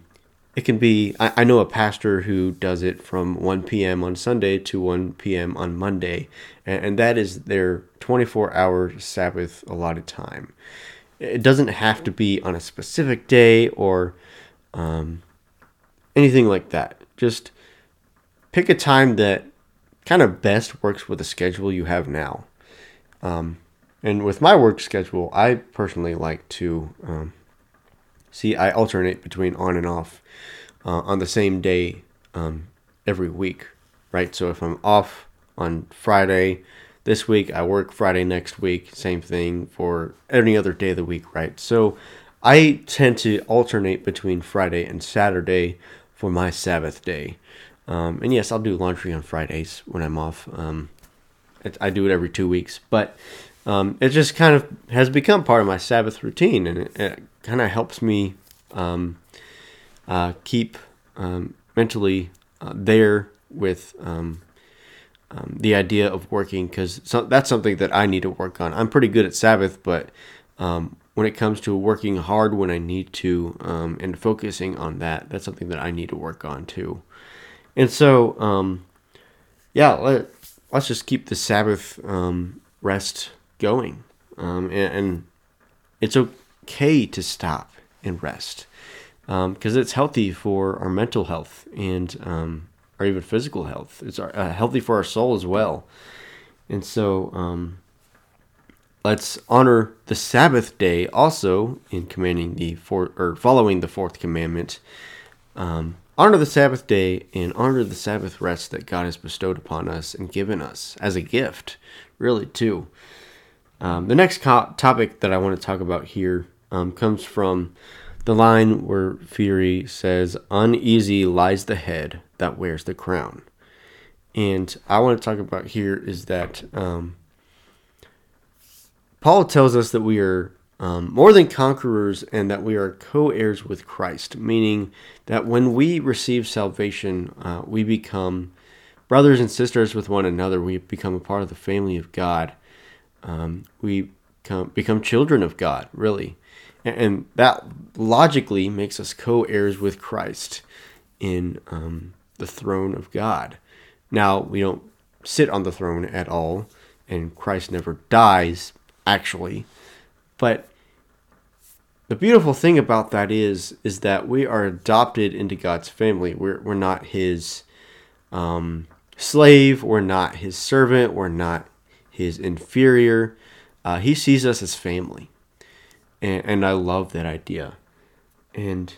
it can be, I, I know a pastor who does it from 1 p.m. on Sunday to 1 p.m. on Monday, and, and that is their 24 hour Sabbath allotted time. It doesn't have to be on a specific day or um, anything like that. Just pick a time that kind of best works with the schedule you have now. Um, and with my work schedule, I personally like to um, see, I alternate between on and off uh, on the same day um, every week, right? So if I'm off on Friday this week, I work Friday next week, same thing for any other day of the week, right? So I tend to alternate between Friday and Saturday for my Sabbath day. Um, and yes, I'll do laundry on Fridays when I'm off. Um, it, I do it every two weeks, but um, it just kind of has become part of my Sabbath routine, and it, it kind of helps me um, uh, keep um, mentally uh, there with um, the idea of working because so, that's something that I need to work on. I'm pretty good at Sabbath, but when it comes to working hard when I need to and focusing on that, that's something that I need to work on too. And so, um, yeah, let, us just keep the Sabbath um, rest going. Um, and, and it's okay to stop and rest because um, it's healthy for our mental health and um, or even physical health. It's uh, healthy for our soul as well. And so um, let's honor the Sabbath day also in commanding the fourth or following the fourth commandment. Um, honor the Sabbath day and honor the Sabbath rest that God has bestowed upon us and given us as a gift, really, too. Um, the next co- topic that I want to talk about here um, comes from the line where Fury says, Uneasy lies the head that wears the crown. And I want to talk about here is that um, Paul tells us that we are um, more than conquerors and that we are co heirs with Christ, meaning that when we receive salvation, uh, we become brothers and sisters with one another. We become a part of the family of God. Um, we become, become children of God, really. And, and that logically makes us co heirs with Christ in um, the throne of God. Now, we don't sit on the throne at all, and Christ never dies, actually. But the beautiful thing about that is is that we are adopted into God's family. We're we're not his um, slave. We're not his servant. We're not his inferior. Uh, he sees us as family, and, and I love that idea. And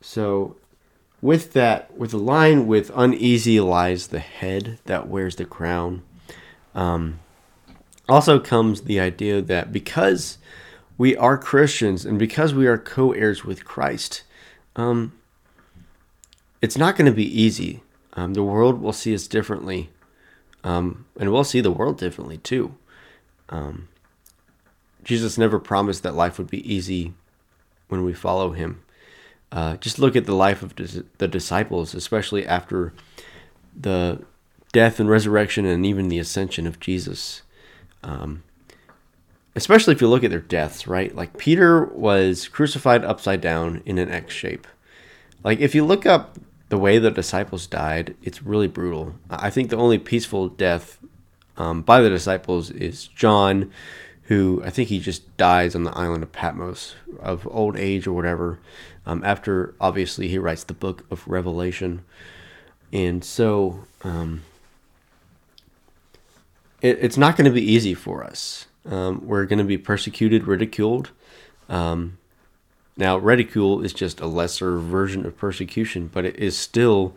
so, with that, with the line with uneasy lies the head that wears the crown. Um, also comes the idea that because we are Christians and because we are co heirs with Christ, um, it's not going to be easy. Um, the world will see us differently, um, and we'll see the world differently too. Um, Jesus never promised that life would be easy when we follow him. Uh, just look at the life of the disciples, especially after the death and resurrection and even the ascension of Jesus. Um, especially if you look at their deaths, right? Like Peter was crucified upside down in an X shape. Like if you look up the way the disciples died, it's really brutal. I think the only peaceful death um, by the disciples is John, who I think he just dies on the island of Patmos of old age or whatever. Um, after obviously he writes the book of Revelation, and so um, it, it's not going to be easy for us. Um, we're going to be persecuted, ridiculed. Um, now, ridicule is just a lesser version of persecution, but it is still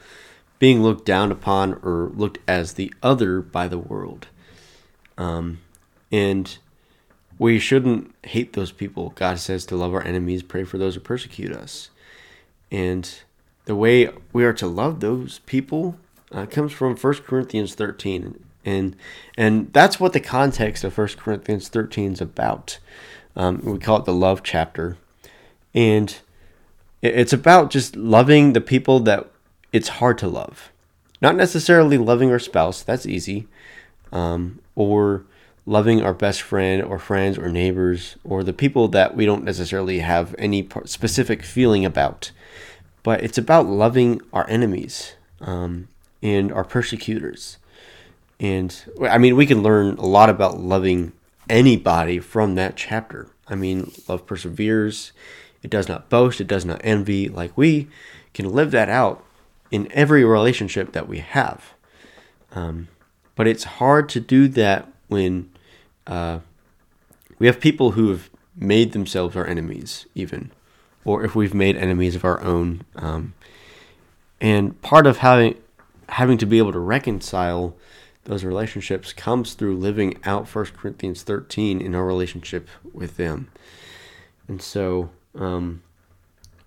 being looked down upon or looked as the other by the world. Um, and we shouldn't hate those people. God says to love our enemies, pray for those who persecute us. And the way we are to love those people uh, comes from 1 Corinthians 13 and and that's what the context of 1 corinthians 13 is about. Um, we call it the love chapter. And it's about just loving the people that it's hard to love. Not necessarily loving our spouse that's easy um, or loving our best friend or friends or neighbors or the people that we don't necessarily have any specific feeling about. But it's about loving our enemies um, and our persecutors and I mean, we can learn a lot about loving anybody from that chapter. I mean, love perseveres, it does not boast, it does not envy. Like we can live that out in every relationship that we have. Um, but it's hard to do that when uh, we have people who have made themselves our enemies, even, or if we've made enemies of our own. Um, and part of having having to be able to reconcile those relationships comes through living out 1 Corinthians 13 in our relationship with them. And so, um,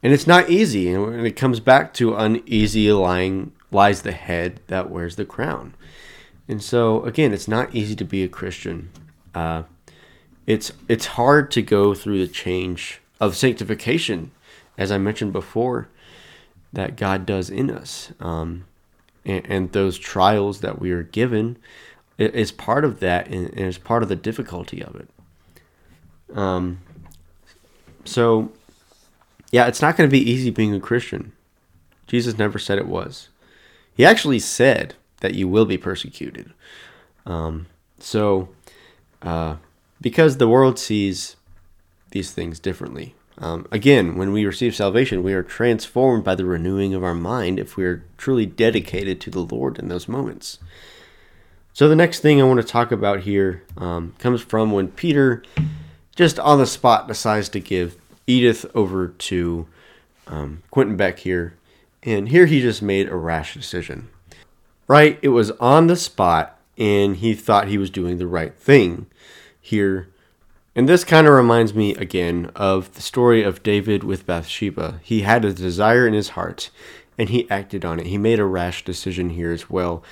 and it's not easy. And it comes back to uneasy lying lies the head that wears the crown. And so, again, it's not easy to be a Christian. Uh, it's it's hard to go through the change of sanctification, as I mentioned before, that God does in us. Um, and, and those trials that we are given is part of that and, is part of the difficulty of it. Um, so, yeah, it's not going to be easy being a Christian. Jesus never said it was. He actually said that you will be persecuted. Um, so, uh, because the world sees these things differently, um, again, when we receive salvation, we are transformed by the renewing of our mind if we are truly dedicated to the Lord in those moments. So, the next thing I want to talk about here um, comes from when Peter, just on the spot, decides to give Edith over to um, Quentin Beck here. And here he just made a rash decision. Right? It was on the spot, and he thought he was doing the right thing here And this kind of reminds me again of the story of David with Bathsheba. He had a desire in his heart and he acted on it. He made a rash decision here as well.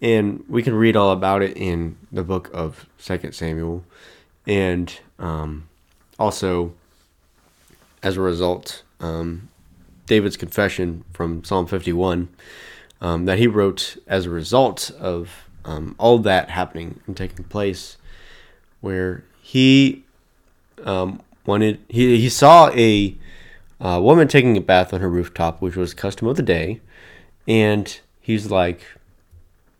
And we can read all about it in the book of Second Samuel. And um, also, as a result, um, David's confession from Psalm 51 um, that he wrote as a result of um, all that happening and taking place, where he um, wanted he, he saw a uh, woman taking a bath on her rooftop, which was custom of the day, and he's like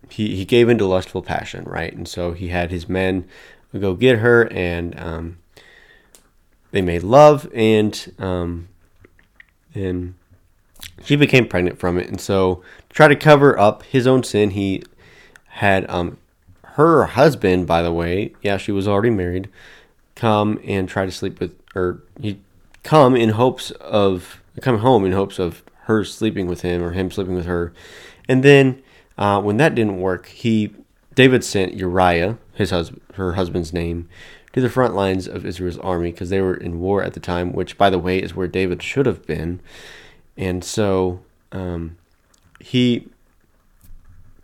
he he gave into lustful passion, right? And so he had his men go get her, and um, they made love, and um, and she became pregnant from it. And so to try to cover up his own sin, he had um, her husband, by the way, yeah, she was already married, come and try to sleep with, or he'd come in hopes of come home in hopes of her sleeping with him or him sleeping with her, and then uh, when that didn't work, he David sent Uriah, his husband, her husband's name, to the front lines of Israel's army because they were in war at the time, which, by the way, is where David should have been. And so um, he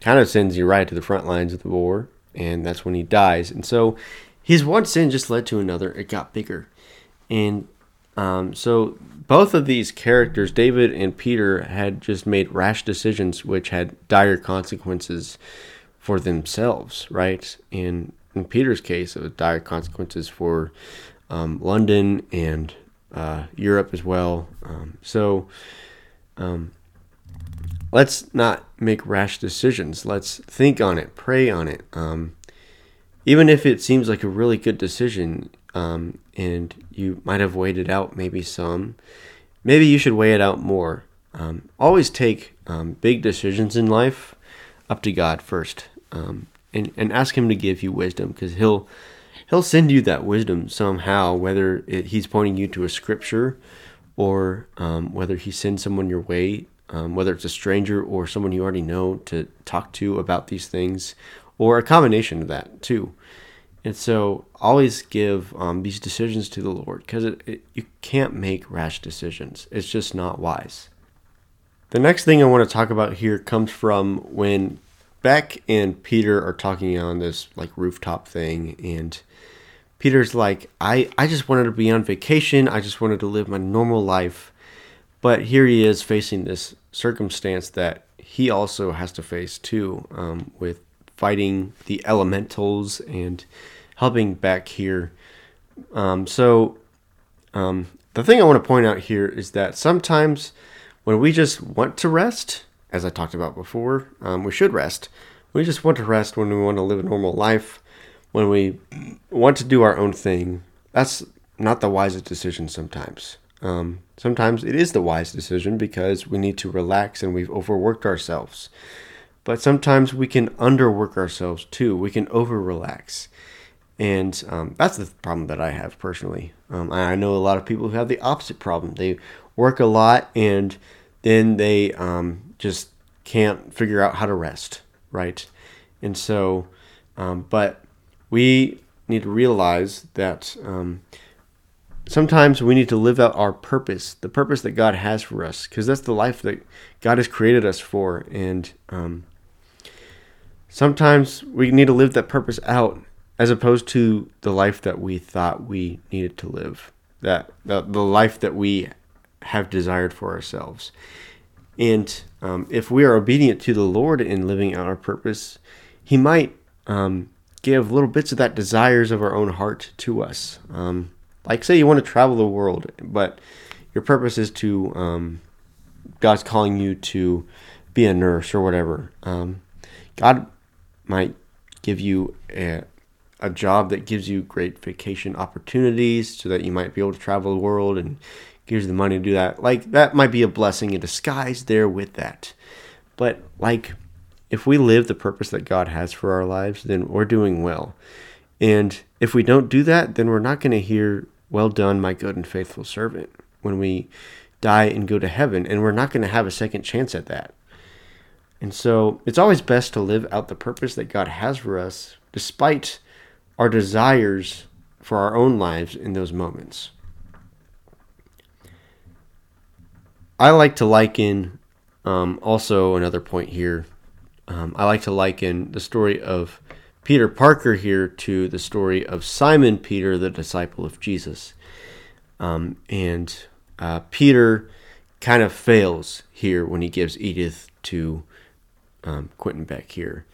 kind of sends Uriah to the front lines of the war, and that's when he dies. And so his one sin just led to another. It got bigger. And um, so both of these characters, David and Peter, had just made rash decisions which had dire consequences for themselves, right? In in Peter's case, it was dire consequences for um, London and uh, Europe as well. Um, so um, let's not make rash decisions. Let's think on it, pray on it. Um, even if it seems like a really good decision um, and you might have weighed it out maybe some, maybe you should weigh it out more. Um, always take um, big decisions in life up to God first um, and, and ask Him to give you wisdom because He'll He'll send you that wisdom somehow, whether it, He's pointing you to a scripture or um, whether He sends someone your way, um, whether it's a stranger or someone you already know to talk to about these things, or a combination of that too. And so always give um, these decisions to the Lord because you can't make rash decisions. It's just not wise. The next thing I want to talk about here comes from when Beck and Peter are talking on this like rooftop thing and Peter's like, I, I just wanted to be on vacation. I just wanted to live my normal life. But here he is facing this circumstance that he also has to face too, um, with fighting the elementals and helping Beck here. Um, so, um, the thing I want to point out here is that sometimes when we just want to rest, as I talked about before, um, we should rest. We just want to rest when we want to live a normal life, when we want to do our own thing. That's not the wisest decision sometimes. Um, sometimes it is the wise decision because we need to relax and we've overworked ourselves. But sometimes we can underwork ourselves too. We can over relax. And um, that's the problem that I have personally. Um, I know a lot of people who have the opposite problem. They work a lot and then they um, just can't figure out how to rest, right? And so, um, but we need to realize that um, sometimes we need to live out our purpose, the purpose that God has for us, because that's the life that God has created us for. And um, sometimes we need to live that purpose out as opposed to the life that we thought we needed to live, that the, the life that we have desired for ourselves. And um, if we are obedient to the Lord in living out our purpose, He might um, give little bits of that desires of our own heart to us. Um, like, say you want to travel the world, but your purpose is to, um, God's calling you to be a nurse or whatever. Um, God might give you a, a job that gives you great vacation opportunities so that you might be able to travel the world and gives you the money to do that. Like that might be a blessing in disguise there with that. But like if we live the purpose that God has for our lives, then we're doing well. And if we don't do that, then we're not going to hear, Well done, my good and faithful servant, when we die and go to heaven. And we're not going to have a second chance at that. And so it's always best to live out the purpose that God has for us, despite our desires for our own lives in those moments. I like to liken um, also another point here. Um, I like to liken the story of Peter Parker here to the story of Simon Peter, the disciple of Jesus. Um, and uh, Peter kind of fails here when he gives Edith to um, Quentin Beck here.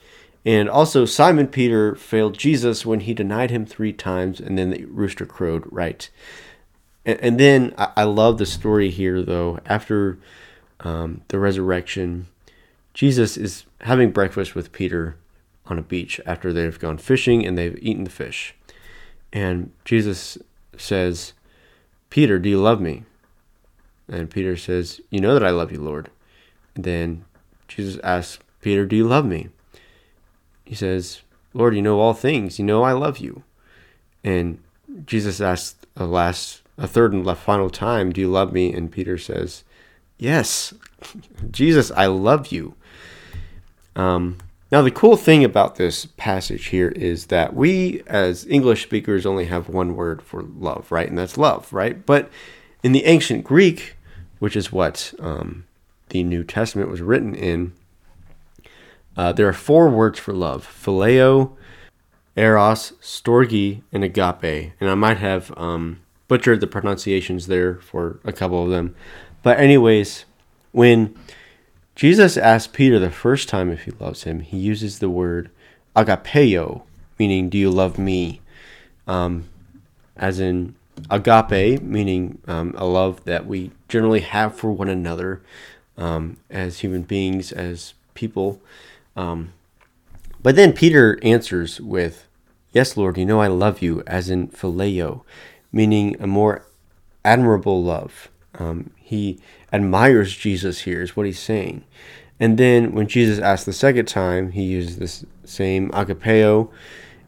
And also, Simon Peter failed Jesus when he denied him three times, and then the rooster crowed right. And, and then I, I, love the story here, though. After um, the resurrection, Jesus is having breakfast with Peter on a beach after they've gone fishing and they've eaten the fish. And Jesus says, Peter, do you love me? And Peter says, You know that I love you, Lord. And then Jesus asks, Peter, do you love me? He says, Lord, you know all things. You know I love you. And Jesus asks a last, a third and final time, Do you love me? And Peter says, Yes, Jesus, I love you. Um, now, the cool thing about this passage here is that we, as English speakers, only have one word for love, right? And that's love, right? But in the ancient Greek, which is what um, the New Testament was written in, uh, there are four words for love phileo, eros, storge, and agape. And I might have um, butchered the pronunciations there for a couple of them. But, anyways, when Jesus asked Peter the first time if he loves him. He uses the word agapeo, meaning, do you love me? Um, as in agape, meaning um, a love that we generally have for one another um, as human beings, as people. Um, but then Peter answers with, Yes, Lord, you know I love you, as in phileo, meaning a more admirable love. Um, he admires Jesus here, is what he's saying. And then when Jesus asks the second time, he uses this same agapeo,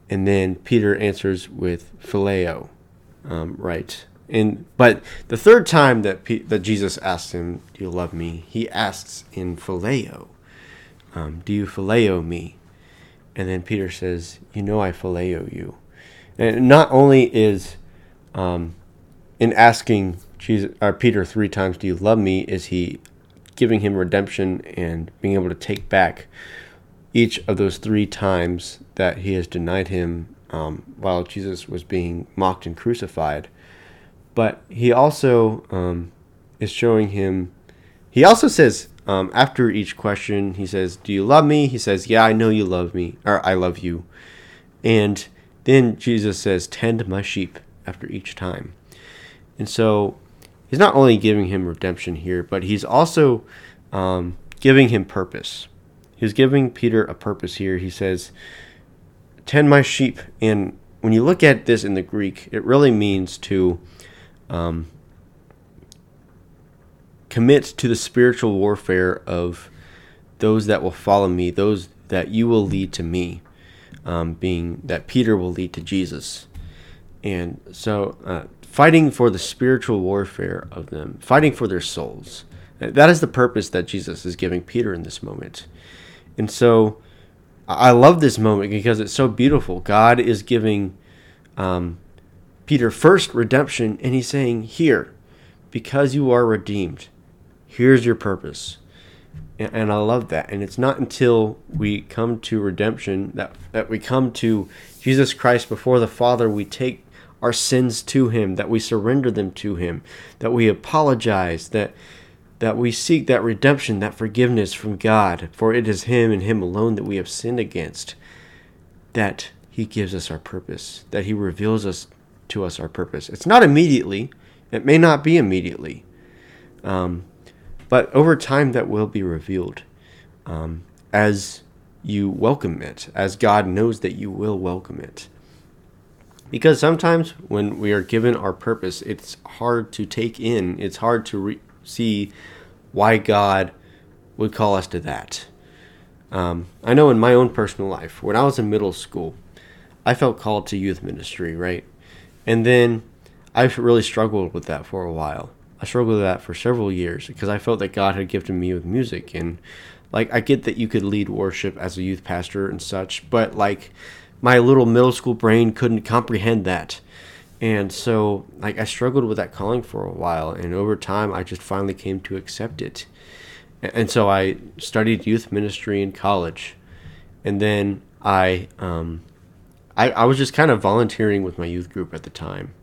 and then Peter answers with phileo, um, right? And but the third time that P- that Jesus asks him, "Do you love me?" He asks in phileo, um, "Do you phileo me?" And then Peter says, "You know I phileo you." And not only is um, in asking Jesus or Peter three times, "Do you love me?" is he giving him redemption and being able to take back each of those three times that he has denied him um, while Jesus was being mocked and crucified. But he also um, is showing him. He also says um, after each question, he says, "Do you love me?" He says, "Yeah, I know you love me, or I love you." And then Jesus says, "Tend my sheep." After each time, and so he's not only giving him redemption here, but he's also um, giving him purpose. He's giving Peter a purpose here. He says, Tend my sheep. And when you look at this in the Greek, it really means to um, commit to the spiritual warfare of those that will follow me, those that you will lead to me, um, being that Peter will lead to Jesus. And so uh, fighting for the spiritual warfare of them, fighting for their souls. That is the purpose that Jesus is giving Peter in this moment. And so I love this moment because it's so beautiful. God is giving um, Peter first redemption, and he's saying, Here, because you are redeemed, here's your purpose. And, and I love that. And it's not until we come to redemption that, that we come to Jesus Christ before the Father, we take our sins to him, that we surrender them to him, that we apologize, that that we seek that redemption, that forgiveness from God, for it is him and him alone that we have sinned against. That he gives us our purpose, that he reveals us to us our purpose. It's not immediately, it may not be immediately. Um, but over time that will be revealed um, as you welcome it, as God knows that you will welcome it. Because sometimes when we are given our purpose, it's hard to take in, it's hard to re- see why God would call us to that. Um, I know in my own personal life, when I was in middle school, I felt called to youth ministry, right? And then I really struggled with that for a while. I struggled with that for several years because I felt that God had gifted me with music. And like, I get that you could lead worship as a youth pastor and such, but like, my little middle school brain couldn't comprehend that. And so, like, I struggled with that calling for a while, and over time, I just finally came to accept it. And so, I studied youth ministry in college, and then I, um, I, I was just kind of volunteering with my youth group at the time.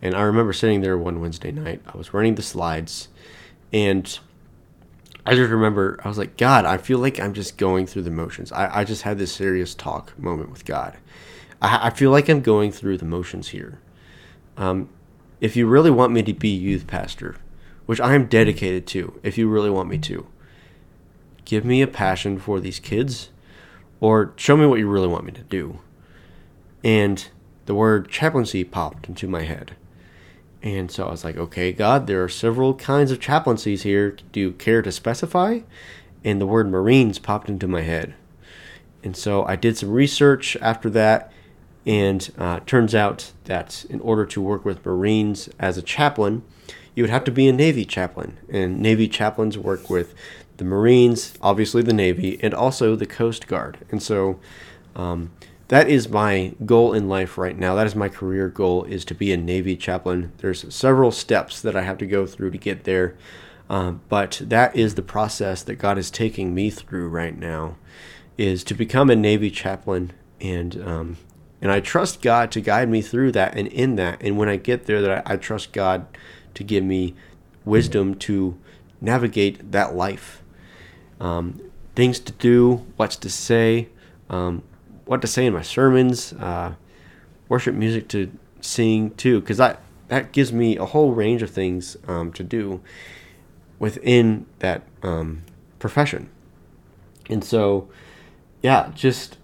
And I remember sitting there one Wednesday night. I was running the slides, and I just remember I was like, God, I feel like I'm just going through the motions. I, I just had this serious talk moment with God. I, I feel like I'm going through the motions here. Um, if you really want me to be youth pastor, which I am dedicated to, if you really want me to, give me a passion for these kids or show me what you really want me to do. And the word chaplaincy popped into my head. And so I was like, okay, God, there are several kinds of chaplaincies here. Do you care to specify? And the word Marines popped into my head. And so I did some research after that. And uh, turns out that in order to work with Marines as a chaplain, you would have to be a Navy chaplain. And Navy chaplains work with the Marines, obviously the Navy, and also the Coast Guard. And so um, that is my goal in life right now. That is my career goal is to be a Navy chaplain. There's several steps that I have to go through to get there. Um, but that is the process that God is taking me through right now is to become a Navy chaplain and um, and I trust God to guide me through that and in that and when I get there that I, I trust God to give me wisdom to navigate that life um, things to do what's to say um, what to say in my sermons, uh, worship music to sing too, because that that gives me a whole range of things um, to do within that um, profession. And so, yeah, just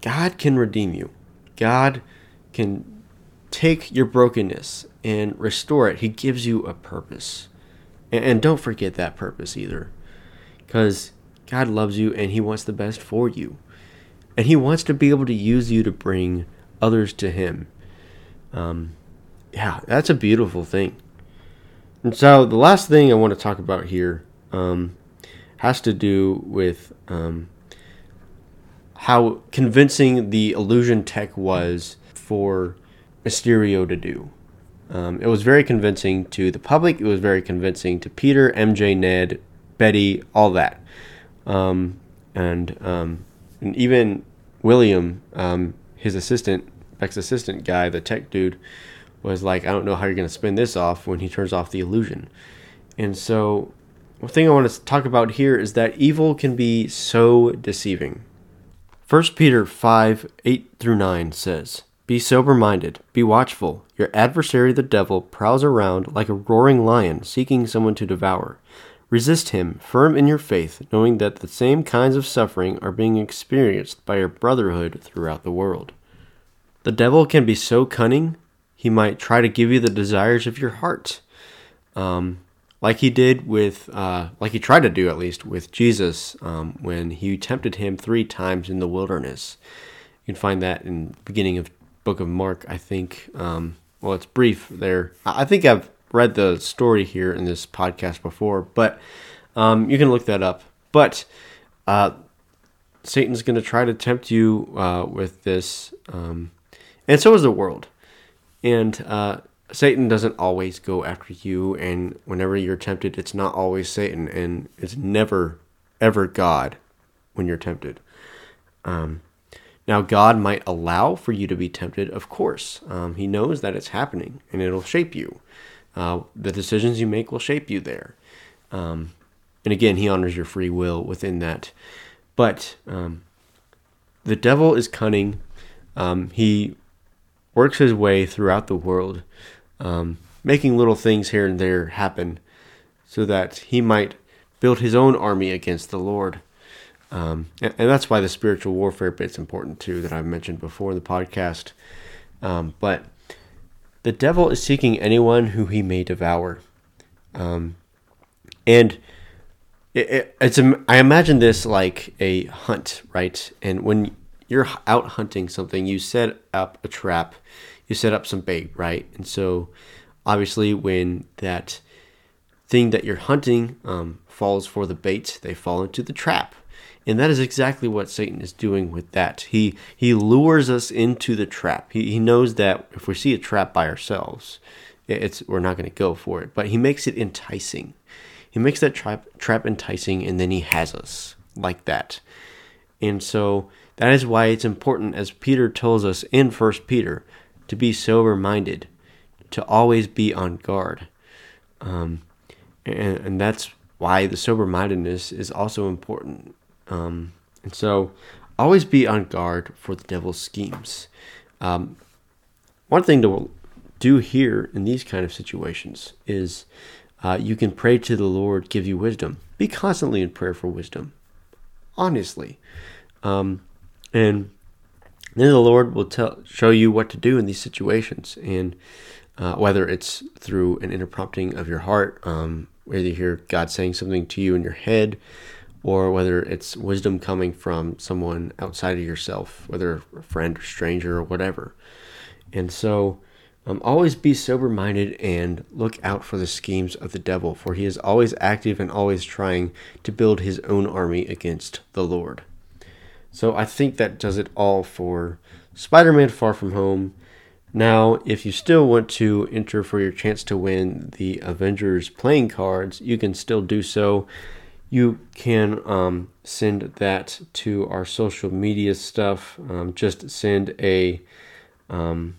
God can redeem you. God can take your brokenness and restore it. He gives you a purpose. And, and don't forget that purpose either. Because God loves you and He wants the best for you and he wants to be able to use you to bring others to him. Um, yeah, that's a beautiful thing. And so the last thing I want to talk about here um, has to do with um, how convincing the illusion tech was for Mysterio to do. Um, it was very convincing to the public. It was very convincing to Peter, MJ, Ned, Betty, all that, um, and um, and even William, um, his assistant, Beck's assistant guy, the tech dude, was like, I don't know how you're going to spin this off when he turns off the illusion. And so, one thing I want to talk about here is that evil can be so deceiving. 1 Peter 5 8 through 9 says, Be sober minded, be watchful. Your adversary, the devil, prowls around like a roaring lion seeking someone to devour. Resist him, firm in your faith, knowing that the same kinds of suffering are being experienced by your brotherhood throughout the world. The devil can be so cunning, he might try to give you the desires of your heart. Um, like he did with, uh, like he tried to do at least with Jesus um, when he tempted him three times in the wilderness. You can find that in the beginning of book of Mark, I think. Um, well, it's brief there. I think I've read the story here in this podcast before, but um, you can look that up. But uh, Satan's going to try to tempt you uh, with this, um, and so is the world. And uh, Satan doesn't always go after you, and whenever you're tempted, it's not always Satan, and it's never, ever God when you're tempted. Um, now, God might allow for you to be tempted, of course. Um, he knows that it's happening, and it'll shape you. Uh, the decisions you make will shape you there. Um, and again, he honors your free will within that. But um, the devil is cunning. Um, he works his way throughout the world, um, making little things here and there happen so that he might build his own army against the Lord. Um, and, and, that's why the spiritual warfare bit's important too, that I've mentioned before in the podcast. Um, but the devil is seeking anyone who he may devour. Um, and it, it, it's a, I imagine this like a hunt, right? And when you're out hunting something, you set up a trap, you set up some bait, right? And so obviously when that thing that you're hunting um, falls for the bait, they fall into the trap. And that is exactly what Satan is doing with that. He he lures us into the trap. He, he knows that if we see a trap by ourselves, it's we're not going to go for it. But he makes it enticing. He makes that trap trap enticing, and then he has us like that. And so that is why it's important, as Peter tells us in First Peter, to be sober minded, to always be on guard. Um, and, and that's why the sober mindedness is also important. Um, and so always be on guard for the devil's schemes. Um, one thing to do here in these kind of situations is uh, you can pray to the Lord, give you wisdom. Be constantly in prayer for wisdom, honestly. Um, and then the Lord will tell, show you what to do in these situations. And uh, whether it's through an inner prompting of your heart, um, whether you hear God saying something to you in your head, or whether it's wisdom coming from someone outside of yourself, whether a friend or stranger or whatever. And so, um, always be sober minded and look out for the schemes of the devil, for he is always active and always trying to build his own army against the Lord. So, I think that does it all for Spider Man Far From Home. Now, if you still want to enter for your chance to win the Avengers playing cards, you can still do so. You can um, send that to our social media stuff. Um, just send a um,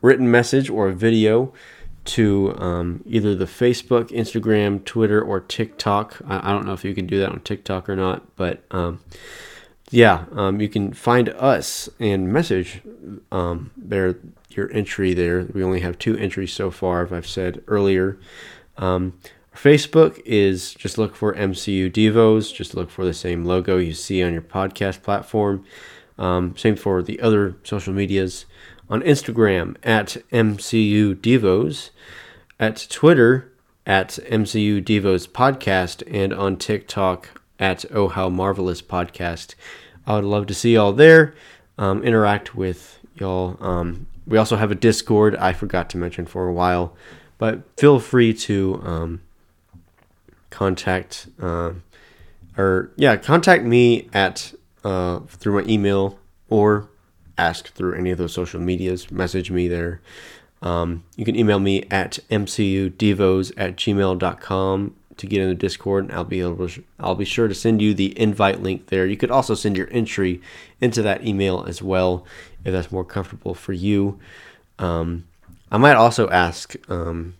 written message or a video to um, either the Facebook, Instagram, Twitter, or TikTok. I, I, don't know if you can do that on TikTok or not, but um, yeah, um, you can find us and message there your entry there. We only have two entries so far, as I've said earlier. Facebook is just look for MCU Devos, just look for the same logo you see on your podcast platform. Um, same for the other social medias. On Instagram at MCU Devos, at Twitter at MCU Devos Podcast, and on TikTok at Oh How Marvelous Podcast. I would love to see y'all there. Um, interact with y'all. Um, we also have a Discord. I forgot to mention for a while, but feel free to um, contact uh, or yeah, contact me at uh, through my email or ask through any of those social medias. Message me there. Um, you can email me at mcudevos at gmail.com to get in the Discord, and I'll be able to, I'll be sure to send you the invite link there. You could also send your entry into that email as well if that's more comfortable for you. Um, I might also ask um,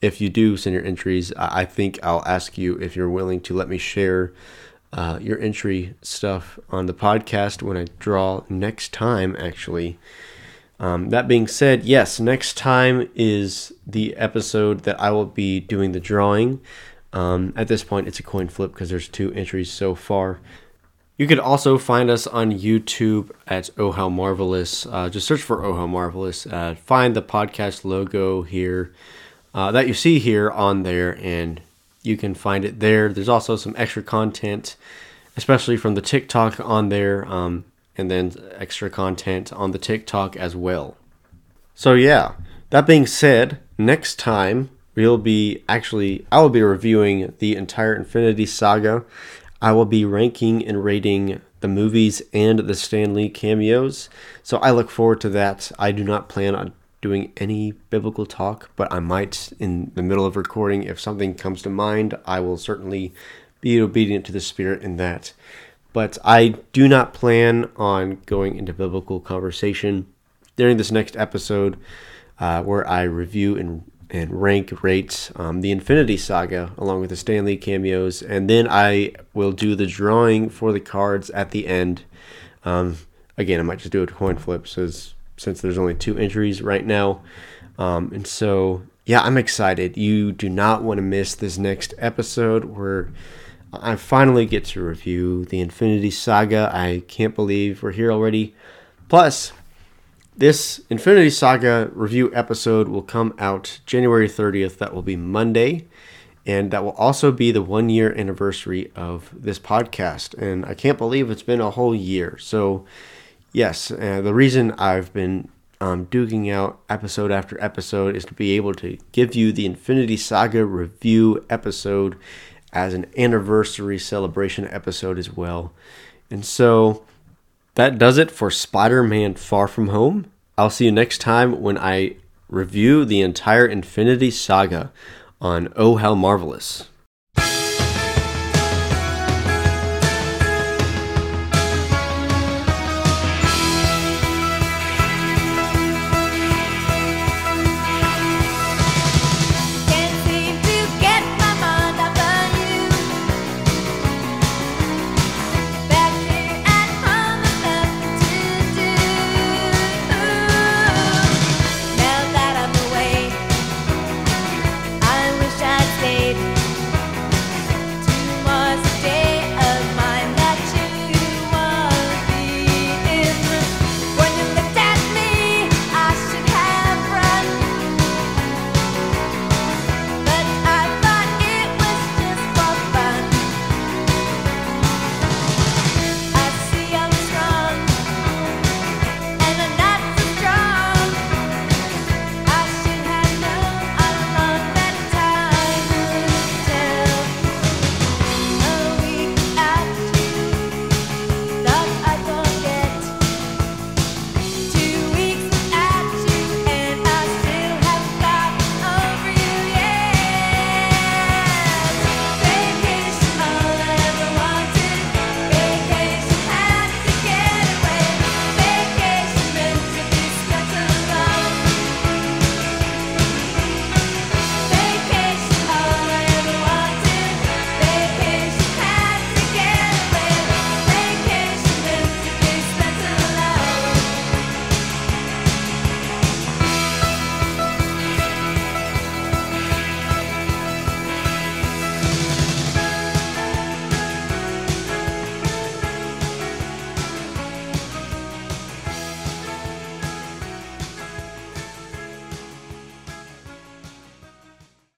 if you do send your entries. I, think I'll ask you if you're willing to let me share uh, your entry stuff on the podcast when I draw next time. Actually. Um, that being said, yes, next time is the episode that I will be doing the drawing. Um, at this point, it's a coin flip because there's two entries so far. You could also find us on YouTube at Oh How Marvelous. Uh, just search for Oh How Marvelous. Uh, find the podcast logo here uh, that you see here on there, and you can find it there. There's also some extra content, especially from the TikTok on there, um, and then extra content on the TikTok as well. So, yeah, that being said, next time we'll be actually, I will be reviewing the entire Infinity Saga. I will be ranking and rating the movies and the Stan Lee cameos. So I look forward to that. I do not plan on doing any biblical talk, but I might in the middle of recording. If something comes to mind, I will certainly be obedient to the Spirit in that. But I do not plan on going into biblical conversation during this next episode uh, where I review and and rank rate um, the Infinity Saga along with the Stan Lee cameos, and then I will do the drawing for the cards at the end. Um, again, I might just do a coin flip since since there's only two entries right now, um, and so yeah, I'm excited. You do not want to miss this next episode where I finally get to review the Infinity Saga. I can't believe we're here already. Plus, this Infinity Saga review episode will come out January 30th. That will be Monday. And that will also be the one year anniversary of this podcast. And I can't believe it's been a whole year. So, yes, uh, the reason I've been um, duking out episode after episode is to be able to give you the Infinity Saga review episode as an anniversary celebration episode as well. And so that does it for Spider Man Far From Home. I'll see you next time when I review the entire Infinity Saga on Oh How Marvelous.